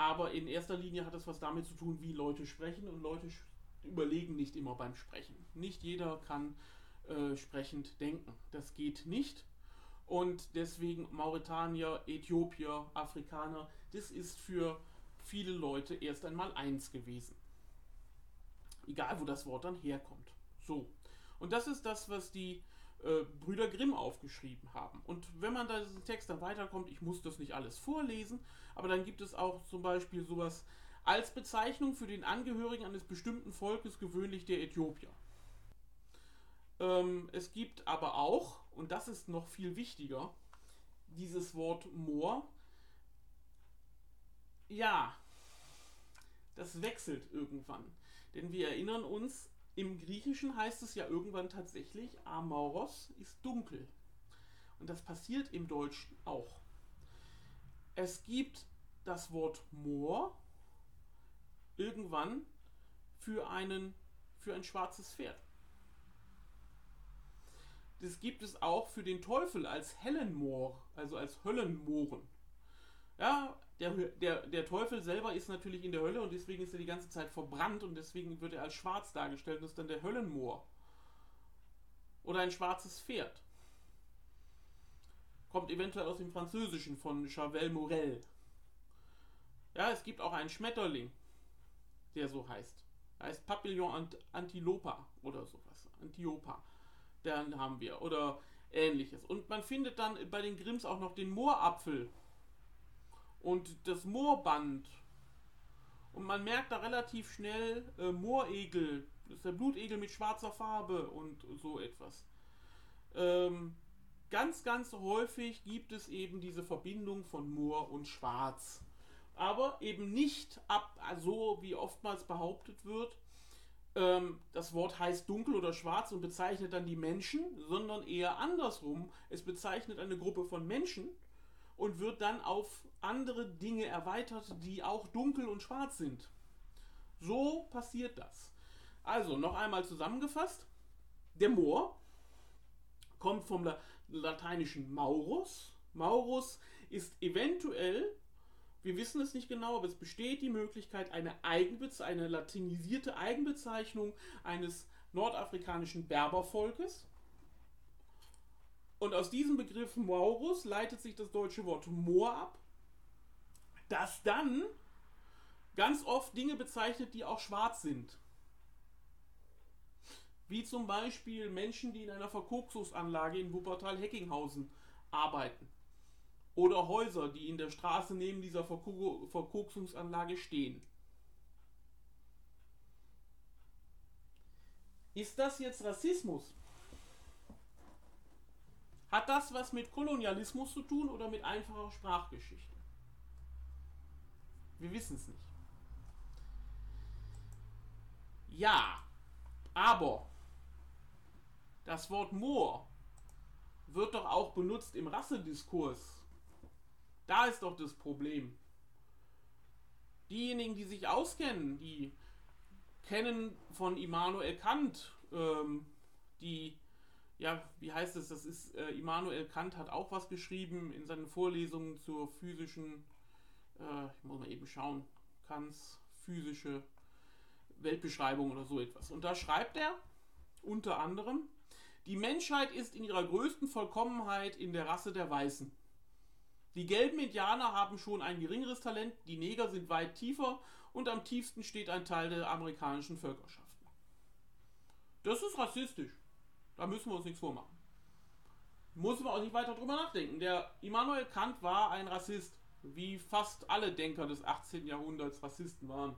aber in erster Linie hat es was damit zu tun, wie Leute sprechen und Leute überlegen nicht immer beim Sprechen. Nicht jeder kann äh, sprechend denken. Das geht nicht. Und deswegen Mauretanier, Äthiopier, Afrikaner, das ist für viele Leute erst einmal eins gewesen. Egal, wo das Wort dann herkommt. So. Und das ist das, was die äh, Brüder Grimm aufgeschrieben haben. Und wenn man da diesen Text dann weiterkommt, ich muss das nicht alles vorlesen, aber dann gibt es auch zum Beispiel sowas, als Bezeichnung für den Angehörigen eines bestimmten Volkes, gewöhnlich der Äthiopier. Ähm, es gibt aber auch, und das ist noch viel wichtiger, dieses Wort Moor. Ja, das wechselt irgendwann. Denn wir erinnern uns, im Griechischen heißt es ja irgendwann tatsächlich, Amoros ist dunkel. Und das passiert im Deutschen auch. Es gibt das Wort Moor irgendwann für, einen, für ein schwarzes Pferd. Das gibt es auch für den Teufel als Hellenmoor, also als Höllenmohren. Ja, der, der, der Teufel selber ist natürlich in der Hölle und deswegen ist er die ganze Zeit verbrannt und deswegen wird er als schwarz dargestellt. Das ist dann der Höllenmoor. Oder ein schwarzes Pferd. Kommt eventuell aus dem Französischen von Chavel Morel. Ja, es gibt auch einen Schmetterling, der so heißt. Er heißt Papillon Ant Antilopa oder sowas. Antiopa. Dann haben wir. Oder ähnliches. Und man findet dann bei den Grimms auch noch den Moorapfel und das Moorband. Und man merkt da relativ schnell äh, Mooregel. Das ist der Blutegel mit schwarzer Farbe und so etwas. Ähm, ganz, ganz häufig gibt es eben diese Verbindung von Moor und Schwarz. Aber eben nicht ab, so wie oftmals behauptet wird, ähm, das Wort heißt dunkel oder schwarz und bezeichnet dann die Menschen, sondern eher andersrum. Es bezeichnet eine Gruppe von Menschen und wird dann auf andere Dinge erweitert, die auch dunkel und schwarz sind. So passiert das. Also noch einmal zusammengefasst. Der Moor kommt vom lateinischen Maurus. Maurus ist eventuell wir wissen es nicht genau, aber es besteht die Möglichkeit, eine, Eigenbeze eine latinisierte Eigenbezeichnung eines nordafrikanischen Berbervolkes. Und aus diesem Begriff Maurus leitet sich das deutsche Wort Moor ab, das dann ganz oft Dinge bezeichnet, die auch schwarz sind. Wie zum Beispiel Menschen, die in einer Verkoksusanlage in Wuppertal-Heckinghausen arbeiten. Oder Häuser, die in der Straße neben dieser Verkoksungsanlage stehen. Ist das jetzt Rassismus? Hat das was mit Kolonialismus zu tun oder mit einfacher Sprachgeschichte? Wir wissen es nicht. Ja, aber das Wort Moor wird doch auch benutzt im Rassediskurs da ist doch das Problem. Diejenigen, die sich auskennen, die kennen von Immanuel Kant, ähm, die, ja, wie heißt es, das ist, äh, Immanuel Kant hat auch was geschrieben in seinen Vorlesungen zur physischen, äh, ich muss mal eben schauen, Kants physische Weltbeschreibung oder so etwas. Und da schreibt er unter anderem, die Menschheit ist in ihrer größten Vollkommenheit in der Rasse der Weißen. Die gelben Indianer haben schon ein geringeres Talent, die Neger sind weit tiefer und am tiefsten steht ein Teil der amerikanischen Völkerschaften. Das ist rassistisch. Da müssen wir uns nichts vormachen. Muss man auch nicht weiter drüber nachdenken. Der Immanuel Kant war ein Rassist, wie fast alle Denker des 18. Jahrhunderts Rassisten waren.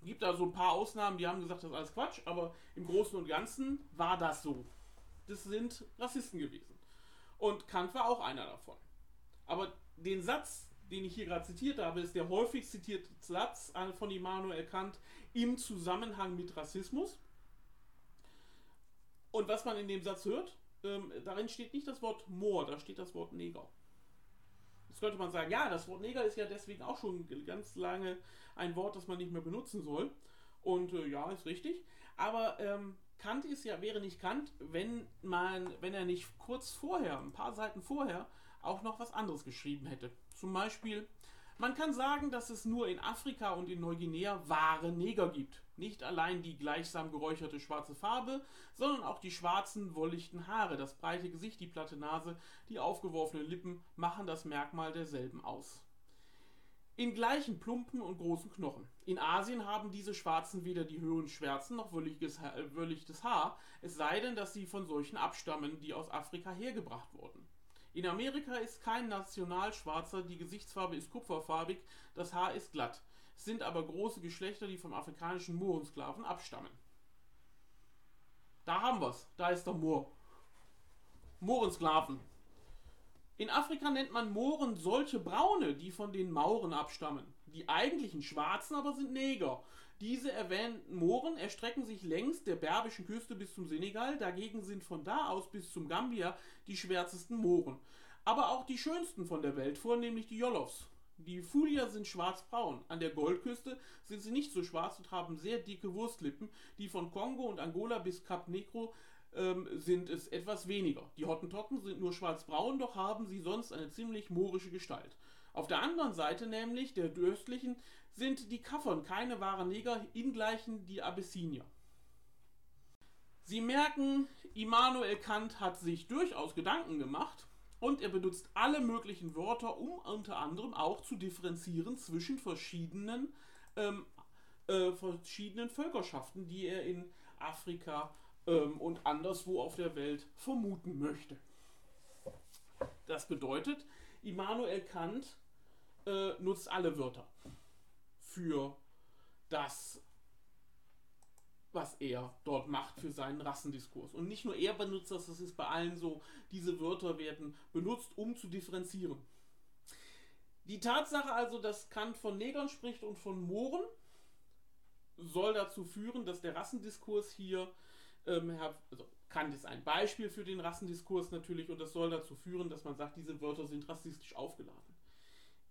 Es gibt da so ein paar Ausnahmen, die haben gesagt, das ist alles Quatsch, aber im Großen und Ganzen war das so. Das sind Rassisten gewesen. Und Kant war auch einer davon. Aber den Satz, den ich hier gerade zitiert habe, ist der häufig zitierte Satz von Immanuel Kant im Zusammenhang mit Rassismus. Und was man in dem Satz hört, ähm, darin steht nicht das Wort Moor, da steht das Wort Neger. Jetzt könnte man sagen, ja, das Wort Neger ist ja deswegen auch schon ganz lange ein Wort, das man nicht mehr benutzen soll. Und äh, ja, ist richtig. Aber ähm, Kant ist ja, wäre nicht Kant, wenn man, wenn er nicht kurz vorher, ein paar Seiten vorher, auch noch was anderes geschrieben hätte. Zum Beispiel, man kann sagen, dass es nur in Afrika und in Neuguinea wahre Neger gibt. Nicht allein die gleichsam geräucherte schwarze Farbe, sondern auch die schwarzen, wollichten Haare, das breite Gesicht, die platte Nase, die aufgeworfenen Lippen machen das Merkmal derselben aus in gleichen plumpen und großen Knochen. In Asien haben diese Schwarzen weder die höheren Schwärzen noch wölliges, Haar, es sei denn, dass sie von solchen abstammen, die aus Afrika hergebracht wurden. In Amerika ist kein Nationalschwarzer, die Gesichtsfarbe ist kupferfarbig, das Haar ist glatt. Es sind aber große Geschlechter, die vom afrikanischen Moorensklaven abstammen. Da haben wir's. Da ist der Moor. Moorensklaven. In Afrika nennt man Mohren solche Braune, die von den Mauren abstammen. Die eigentlichen Schwarzen aber sind Neger. Diese erwähnten Mooren erstrecken sich längs der berbischen Küste bis zum Senegal, dagegen sind von da aus bis zum Gambia die schwärzesten Mooren. Aber auch die schönsten von der Welt, vornehmlich die Jolofs. Die Fulier sind schwarzbraun. An der Goldküste sind sie nicht so schwarz und haben sehr dicke Wurstlippen. Die von Kongo und Angola bis Cap Negro ähm, sind es etwas weniger. Die Hottentotten sind nur schwarzbraun, doch haben sie sonst eine ziemlich moorische Gestalt. Auf der anderen Seite nämlich, der östlichen, sind die Kaffern keine wahren Neger, ingleichen die Abessinier. Sie merken, Immanuel Kant hat sich durchaus Gedanken gemacht und er benutzt alle möglichen Wörter, um unter anderem auch zu differenzieren zwischen verschiedenen, ähm, äh, verschiedenen Völkerschaften, die er in Afrika ähm, und anderswo auf der Welt vermuten möchte. Das bedeutet, Immanuel Kant äh, nutzt alle Wörter für das, was er dort macht für seinen Rassendiskurs. Und nicht nur er benutzt das, das ist bei allen so, diese Wörter werden benutzt, um zu differenzieren. Die Tatsache also, dass Kant von Negern spricht und von Mohren, soll dazu führen, dass der Rassendiskurs hier, ähm, also Kant ist ein Beispiel für den Rassendiskurs natürlich und das soll dazu führen, dass man sagt, diese Wörter sind rassistisch aufgeladen.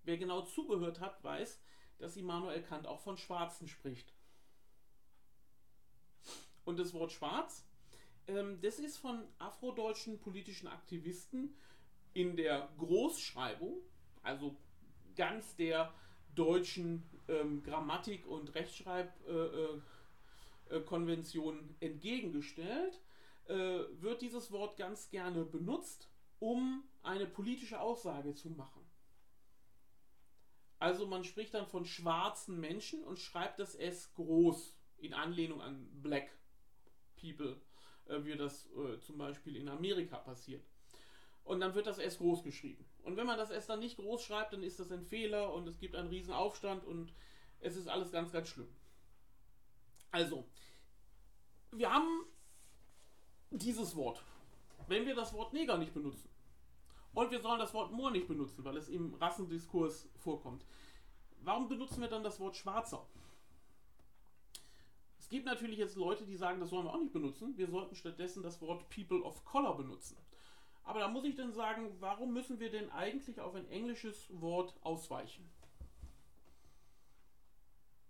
Wer genau zugehört hat, weiß, dass Immanuel Kant auch von Schwarzen spricht. Und das Wort Schwarz, ähm, das ist von afrodeutschen politischen Aktivisten in der Großschreibung, also ganz der deutschen ähm, Grammatik- und Rechtschreibkonvention äh, äh, entgegengestellt, äh, wird dieses Wort ganz gerne benutzt, um eine politische Aussage zu machen. Also man spricht dann von schwarzen Menschen und schreibt das S groß in Anlehnung an Black People, äh, wie das äh, zum Beispiel in Amerika passiert. Und dann wird das S groß geschrieben. Und wenn man das S dann nicht groß schreibt, dann ist das ein Fehler und es gibt einen riesen Aufstand und es ist alles ganz, ganz schlimm. Also, wir haben dieses Wort. Wenn wir das Wort Neger nicht benutzen, und wir sollen das Wort Moor nicht benutzen, weil es im Rassendiskurs vorkommt. Warum benutzen wir dann das Wort Schwarzer? Es gibt natürlich jetzt Leute, die sagen, das sollen wir auch nicht benutzen. Wir sollten stattdessen das Wort People of Color benutzen. Aber da muss ich dann sagen, warum müssen wir denn eigentlich auf ein englisches Wort ausweichen?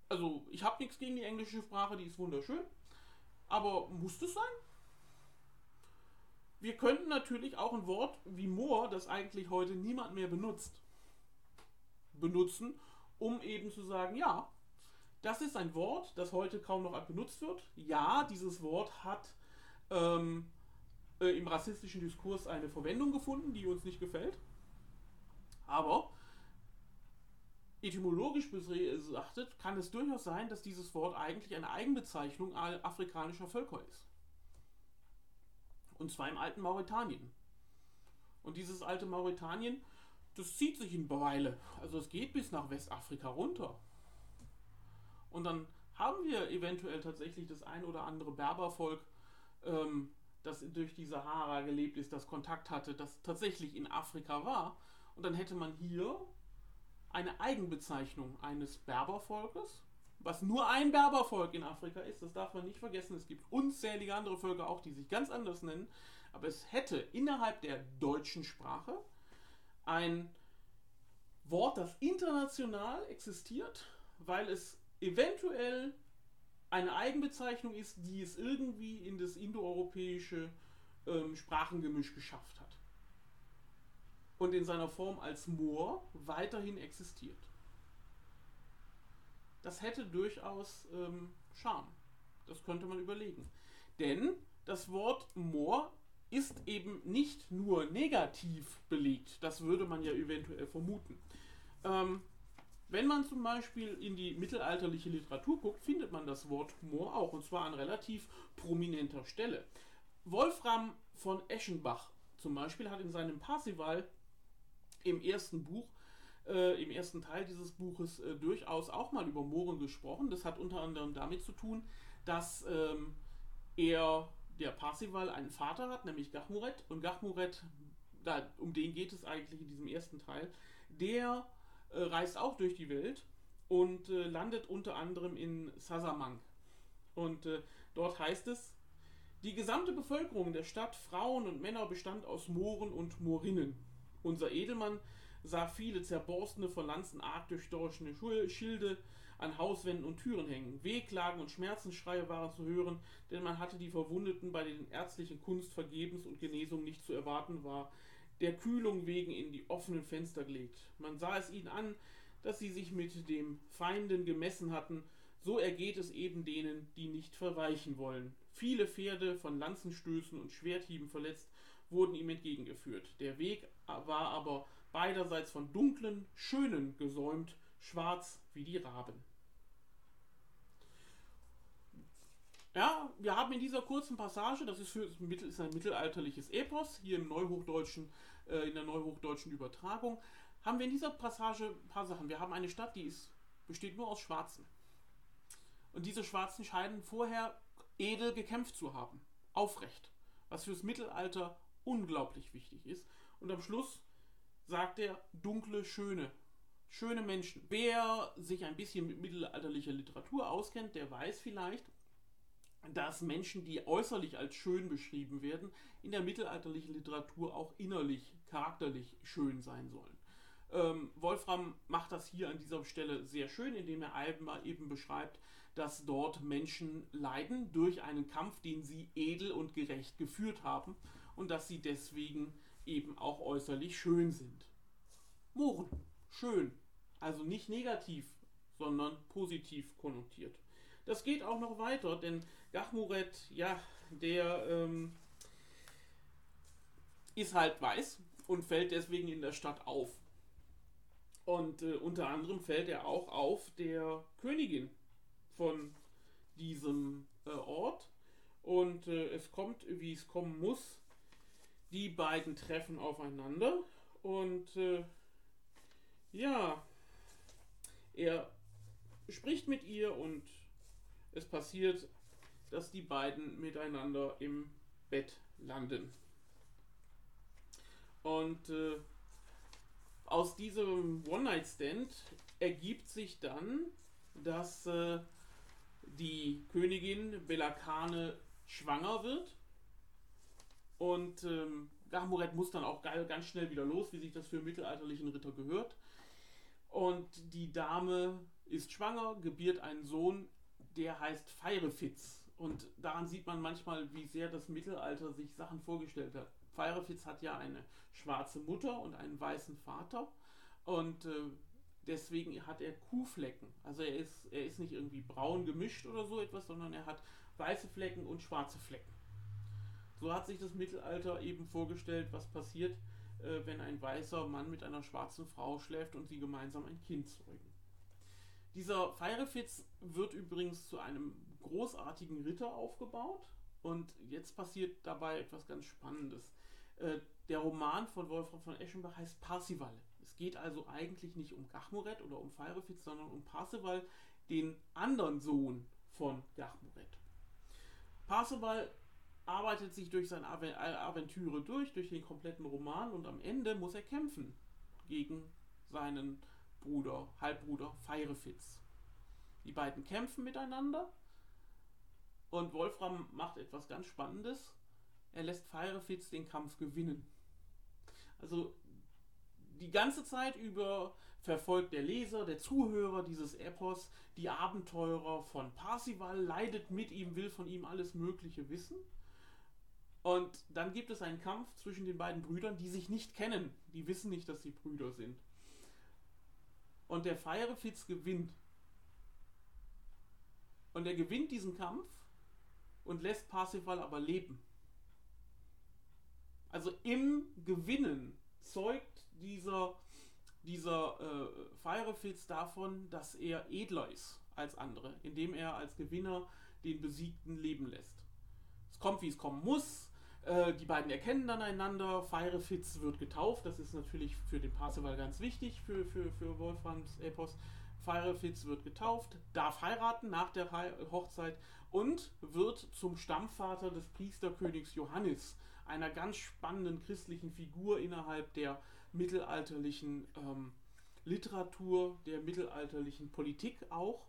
Also, ich habe nichts gegen die englische Sprache, die ist wunderschön. Aber muss das sein? Wir könnten natürlich auch ein Wort wie Moor, das eigentlich heute niemand mehr benutzt, benutzen, um eben zu sagen, ja, das ist ein Wort, das heute kaum noch benutzt wird. Ja, dieses Wort hat ähm, äh, im rassistischen Diskurs eine Verwendung gefunden, die uns nicht gefällt. Aber etymologisch betrachtet kann es durchaus sein, dass dieses Wort eigentlich eine Eigenbezeichnung afrikanischer Völker ist. Und zwar im alten Mauretanien. Und dieses alte Mauretanien, das zieht sich in Weile. Also es geht bis nach Westafrika runter. Und dann haben wir eventuell tatsächlich das ein oder andere Berbervolk, ähm, das durch die Sahara gelebt ist, das Kontakt hatte, das tatsächlich in Afrika war. Und dann hätte man hier eine Eigenbezeichnung eines Berbervolkes was nur ein Berbervolk in Afrika ist, das darf man nicht vergessen. Es gibt unzählige andere Völker auch, die sich ganz anders nennen. Aber es hätte innerhalb der deutschen Sprache ein Wort, das international existiert, weil es eventuell eine Eigenbezeichnung ist, die es irgendwie in das indoeuropäische ähm, Sprachengemisch geschafft hat. Und in seiner Form als Moor weiterhin existiert das hätte durchaus ähm, Charme. Das könnte man überlegen. Denn das Wort Moor ist eben nicht nur negativ belegt. Das würde man ja eventuell vermuten. Ähm, wenn man zum Beispiel in die mittelalterliche Literatur guckt, findet man das Wort Moor auch, und zwar an relativ prominenter Stelle. Wolfram von Eschenbach zum Beispiel hat in seinem Parsival im ersten Buch, äh, im ersten Teil dieses Buches äh, durchaus auch mal über Mohren gesprochen. Das hat unter anderem damit zu tun, dass ähm, er, der Parsival, einen Vater hat, nämlich Gachmuret. Und Gachmuret, da, um den geht es eigentlich in diesem ersten Teil, der äh, reist auch durch die Welt und äh, landet unter anderem in Sasamank. Und äh, dort heißt es, die gesamte Bevölkerung der Stadt, Frauen und Männer, bestand aus Mohren und Morinnen. Unser Edelmann sah viele zerborstene, von Lanzen arg durchstochene Schilde an Hauswänden und Türen hängen. Wehklagen und Schmerzensschreie waren zu hören, denn man hatte die Verwundeten bei den ärztlichen Kunst vergebens und Genesung nicht zu erwarten war, der Kühlung wegen in die offenen Fenster gelegt. Man sah es ihnen an, dass sie sich mit dem Feinden gemessen hatten, so ergeht es eben denen, die nicht verweichen wollen. Viele Pferde von Lanzenstößen und Schwerthieben verletzt wurden ihm entgegengeführt. Der Weg war aber beiderseits von dunklen, schönen gesäumt, schwarz wie die Raben. Ja, wir haben in dieser kurzen Passage, das ist, für, ist ein mittelalterliches Epos, hier im Neuhochdeutschen, äh, in der Neuhochdeutschen Übertragung, haben wir in dieser Passage ein paar Sachen. Wir haben eine Stadt, die ist, besteht nur aus Schwarzen. Und diese Schwarzen scheinen vorher edel gekämpft zu haben. Aufrecht. Was fürs Mittelalter unglaublich wichtig ist. Und am Schluss sagt er dunkle, schöne. Schöne Menschen. Wer sich ein bisschen mit mittelalterlicher Literatur auskennt, der weiß vielleicht, dass Menschen, die äußerlich als schön beschrieben werden, in der mittelalterlichen Literatur auch innerlich, charakterlich schön sein sollen. Ähm, Wolfram macht das hier an dieser Stelle sehr schön, indem er eben beschreibt, dass dort Menschen leiden durch einen Kampf, den sie edel und gerecht geführt haben und dass sie deswegen eben auch äußerlich schön sind. Mohren, schön, also nicht negativ, sondern positiv konnotiert. Das geht auch noch weiter, denn Gachmuret, ja, der ähm, ist halt weiß und fällt deswegen in der Stadt auf. Und äh, unter anderem fällt er auch auf der Königin von diesem äh, Ort. Und äh, es kommt, wie es kommen muss. Die beiden treffen aufeinander. Und äh, ja, er spricht mit ihr und es passiert, dass die beiden miteinander im Bett landen. Und äh, aus diesem One-Night-Stand ergibt sich dann, dass äh, die Königin Belakane schwanger wird. Und ähm, Gahmuret muss dann auch ganz schnell wieder los, wie sich das für mittelalterlichen Ritter gehört. Und die Dame ist schwanger, gebiert einen Sohn, der heißt Feirefitz. Und daran sieht man manchmal, wie sehr das Mittelalter sich Sachen vorgestellt hat. Feirefitz hat ja eine schwarze Mutter und einen weißen Vater. Und äh, deswegen hat er Kuhflecken. Also er ist, er ist nicht irgendwie braun gemischt oder so etwas, sondern er hat weiße Flecken und schwarze Flecken. So hat sich das Mittelalter eben vorgestellt, was passiert, äh, wenn ein weißer Mann mit einer schwarzen Frau schläft und sie gemeinsam ein Kind zeugen. Dieser Feirefitz wird übrigens zu einem großartigen Ritter aufgebaut und jetzt passiert dabei etwas ganz Spannendes. Äh, der Roman von Wolfram von Eschenbach heißt Parsival. Es geht also eigentlich nicht um Gachmuret oder um Feirefitz, sondern um Parsival, den anderen Sohn von Gachmuret. Parsival arbeitet sich durch seine Aventüre durch, durch den kompletten Roman und am Ende muss er kämpfen gegen seinen Bruder, Halbbruder Feirefitz. Die beiden kämpfen miteinander und Wolfram macht etwas ganz Spannendes. Er lässt Feirefitz den Kampf gewinnen. Also die ganze Zeit über verfolgt der Leser, der Zuhörer dieses Epos die Abenteurer von Parsival, leidet mit ihm, will von ihm alles Mögliche wissen. Und dann gibt es einen Kampf zwischen den beiden Brüdern, die sich nicht kennen. Die wissen nicht, dass sie Brüder sind. Und der Feirefitz gewinnt. Und er gewinnt diesen Kampf und lässt Parsifal aber leben. Also im Gewinnen zeugt dieser, dieser äh, Firefits davon, dass er edler ist als andere, indem er als Gewinner den Besiegten leben lässt. Es kommt, wie es kommen muss. Äh, die beiden erkennen dann einander. Feirefitz wird getauft. Das ist natürlich für den Parzival ganz wichtig, für, für, für Wolfrangs Epos. Feirefitz wird getauft, darf heiraten nach der Hochzeit und wird zum Stammvater des Priesterkönigs Johannes, einer ganz spannenden christlichen Figur innerhalb der mittelalterlichen ähm, Literatur, der mittelalterlichen Politik auch.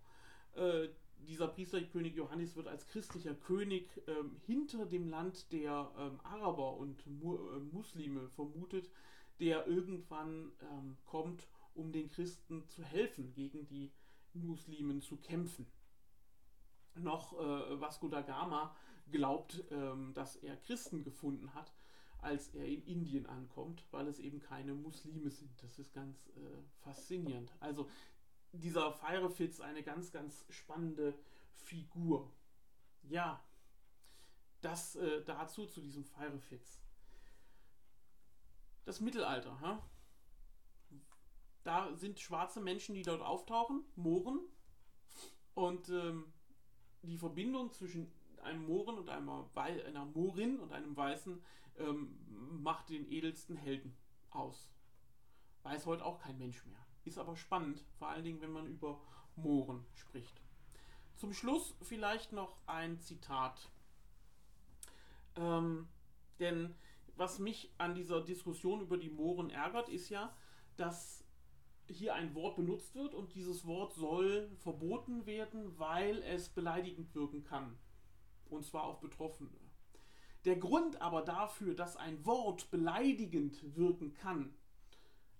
Äh, dieser Priesterkönig Johannes wird als christlicher König ähm, hinter dem Land der ähm, Araber und Mu äh, Muslime vermutet, der irgendwann ähm, kommt, um den Christen zu helfen, gegen die Muslimen zu kämpfen. Noch äh, Vasco da Gama glaubt, ähm, dass er Christen gefunden hat, als er in Indien ankommt, weil es eben keine Muslime sind. Das ist ganz äh, faszinierend. Also dieser Firefitz eine ganz, ganz spannende Figur. Ja, das äh, dazu zu diesem Firefitz. Das Mittelalter, ha? da sind schwarze Menschen, die dort auftauchen, Mohren. Und ähm, die Verbindung zwischen einem Mohren und einer, einer Morin und einem Weißen ähm, macht den edelsten Helden aus. Weiß heute auch kein Mensch mehr. Ist aber spannend, vor allen Dingen, wenn man über Mohren spricht. Zum Schluss vielleicht noch ein Zitat. Ähm, denn was mich an dieser Diskussion über die Mohren ärgert, ist ja, dass hier ein Wort benutzt wird und dieses Wort soll verboten werden, weil es beleidigend wirken kann. Und zwar auf Betroffene. Der Grund aber dafür, dass ein Wort beleidigend wirken kann,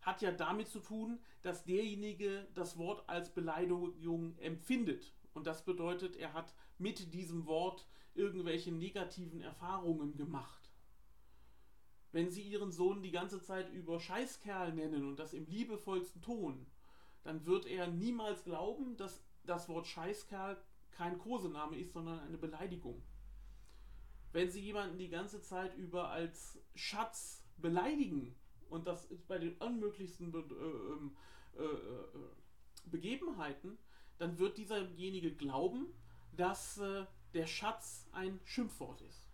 hat ja damit zu tun, dass derjenige das Wort als Beleidigung empfindet. Und das bedeutet, er hat mit diesem Wort irgendwelche negativen Erfahrungen gemacht. Wenn Sie Ihren Sohn die ganze Zeit über Scheißkerl nennen und das im liebevollsten Ton, dann wird er niemals glauben, dass das Wort Scheißkerl kein Kosename ist, sondern eine Beleidigung. Wenn Sie jemanden die ganze Zeit über als Schatz beleidigen, und das ist bei den unmöglichsten äh, ähm, äh, äh, Begebenheiten, dann wird dieserjenige glauben, dass äh, der Schatz ein Schimpfwort ist.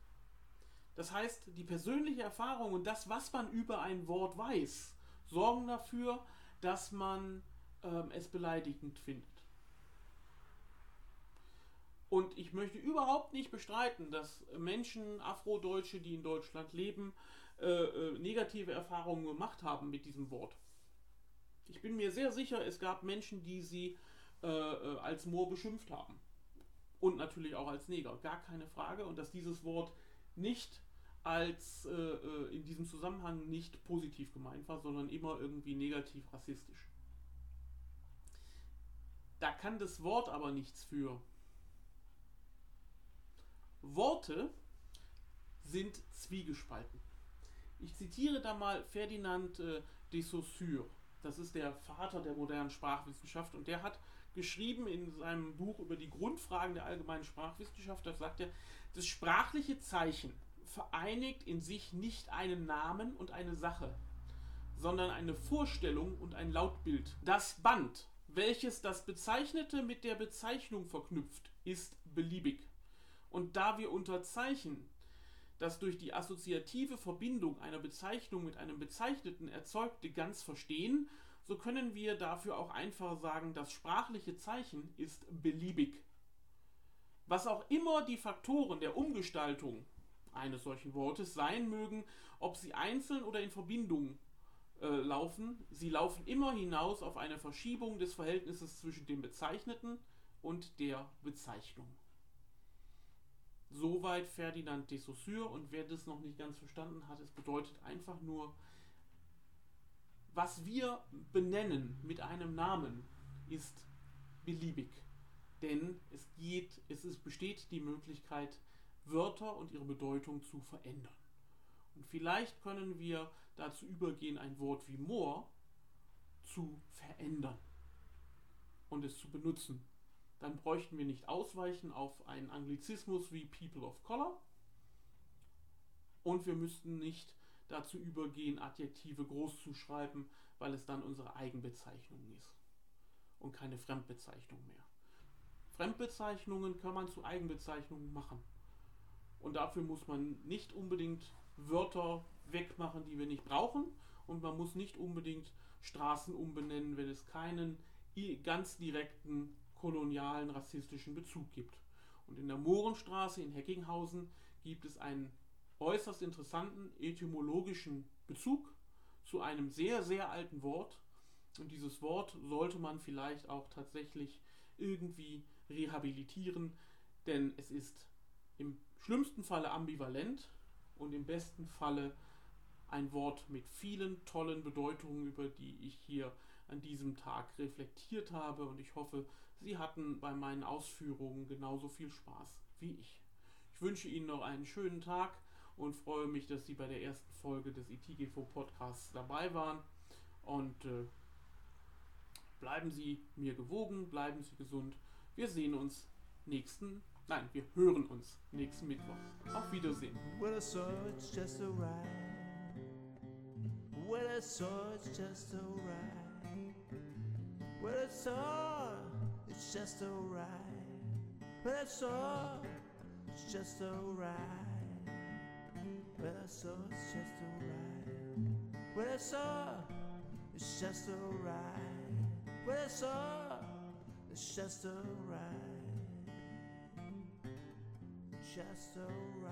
Das heißt, die persönliche Erfahrung und das, was man über ein Wort weiß, sorgen dafür, dass man ähm, es beleidigend findet. Und ich möchte überhaupt nicht bestreiten, dass Menschen, Afrodeutsche, die in Deutschland leben, äh, äh, negative Erfahrungen gemacht haben mit diesem Wort. Ich bin mir sehr sicher, es gab Menschen, die sie äh, äh als Moor beschimpft haben. Und natürlich auch als Neger, gar keine Frage. Und dass dieses Wort nicht als äh, in diesem Zusammenhang nicht positiv gemeint war, sondern immer irgendwie negativ rassistisch. Da kann das Wort aber nichts für. Worte sind zwiegespalten. Ich zitiere da mal Ferdinand äh, de Saussure. Das ist der Vater der modernen Sprachwissenschaft und der hat geschrieben in seinem Buch über die Grundfragen der allgemeinen Sprachwissenschaft, da sagt er, das sprachliche Zeichen vereinigt in sich nicht einen Namen und eine Sache, sondern eine Vorstellung und ein Lautbild. Das Band, welches das Bezeichnete mit der Bezeichnung verknüpft, ist beliebig. Und da wir unter Zeichen das durch die assoziative Verbindung einer Bezeichnung mit einem Bezeichneten erzeugte ganz verstehen, so können wir dafür auch einfach sagen, das sprachliche Zeichen ist beliebig. Was auch immer die Faktoren der Umgestaltung eines solchen Wortes sein mögen, ob sie einzeln oder in Verbindung äh, laufen, sie laufen immer hinaus auf eine Verschiebung des Verhältnisses zwischen dem Bezeichneten und der Bezeichnung. Soweit Ferdinand de Saussure und wer das noch nicht ganz verstanden hat, es bedeutet einfach nur, was wir benennen mit einem Namen ist beliebig. Denn es geht, es ist, besteht die Möglichkeit, Wörter und ihre Bedeutung zu verändern. Und vielleicht können wir dazu übergehen, ein Wort wie Moor zu verändern und es zu benutzen. Dann bräuchten wir nicht ausweichen auf einen Anglizismus wie People of Color und wir müssten nicht dazu übergehen, Adjektive groß zu schreiben, weil es dann unsere Eigenbezeichnung ist und keine Fremdbezeichnung mehr. Fremdbezeichnungen kann man zu Eigenbezeichnungen machen. Und dafür muss man nicht unbedingt Wörter wegmachen, die wir nicht brauchen. Und man muss nicht unbedingt Straßen umbenennen, wenn es keinen ganz direkten kolonialen rassistischen Bezug gibt. Und in der Mohrenstraße in Heckinghausen gibt es einen äußerst interessanten etymologischen Bezug zu einem sehr, sehr alten Wort. Und dieses Wort sollte man vielleicht auch tatsächlich irgendwie rehabilitieren, denn es ist im schlimmsten Falle ambivalent und im besten Falle ein Wort mit vielen tollen Bedeutungen, über die ich hier an diesem Tag reflektiert habe und ich hoffe, Sie hatten bei meinen Ausführungen genauso viel Spaß wie ich. Ich wünsche Ihnen noch einen schönen Tag und freue mich, dass Sie bei der ersten Folge des ITGV Podcasts dabei waren und äh, bleiben Sie mir gewogen, bleiben Sie gesund. Wir sehen uns nächsten Nein, wir hören uns nächsten Mittwoch. Auf Wiedersehen. Well, I saw it's just alright. Well, I saw it's just alright. Well, I saw it's just alright. Well, I saw it's just alright. Well, I saw it's just alright. Well, I saw it's just alright. Well, I saw it's just alright just alright.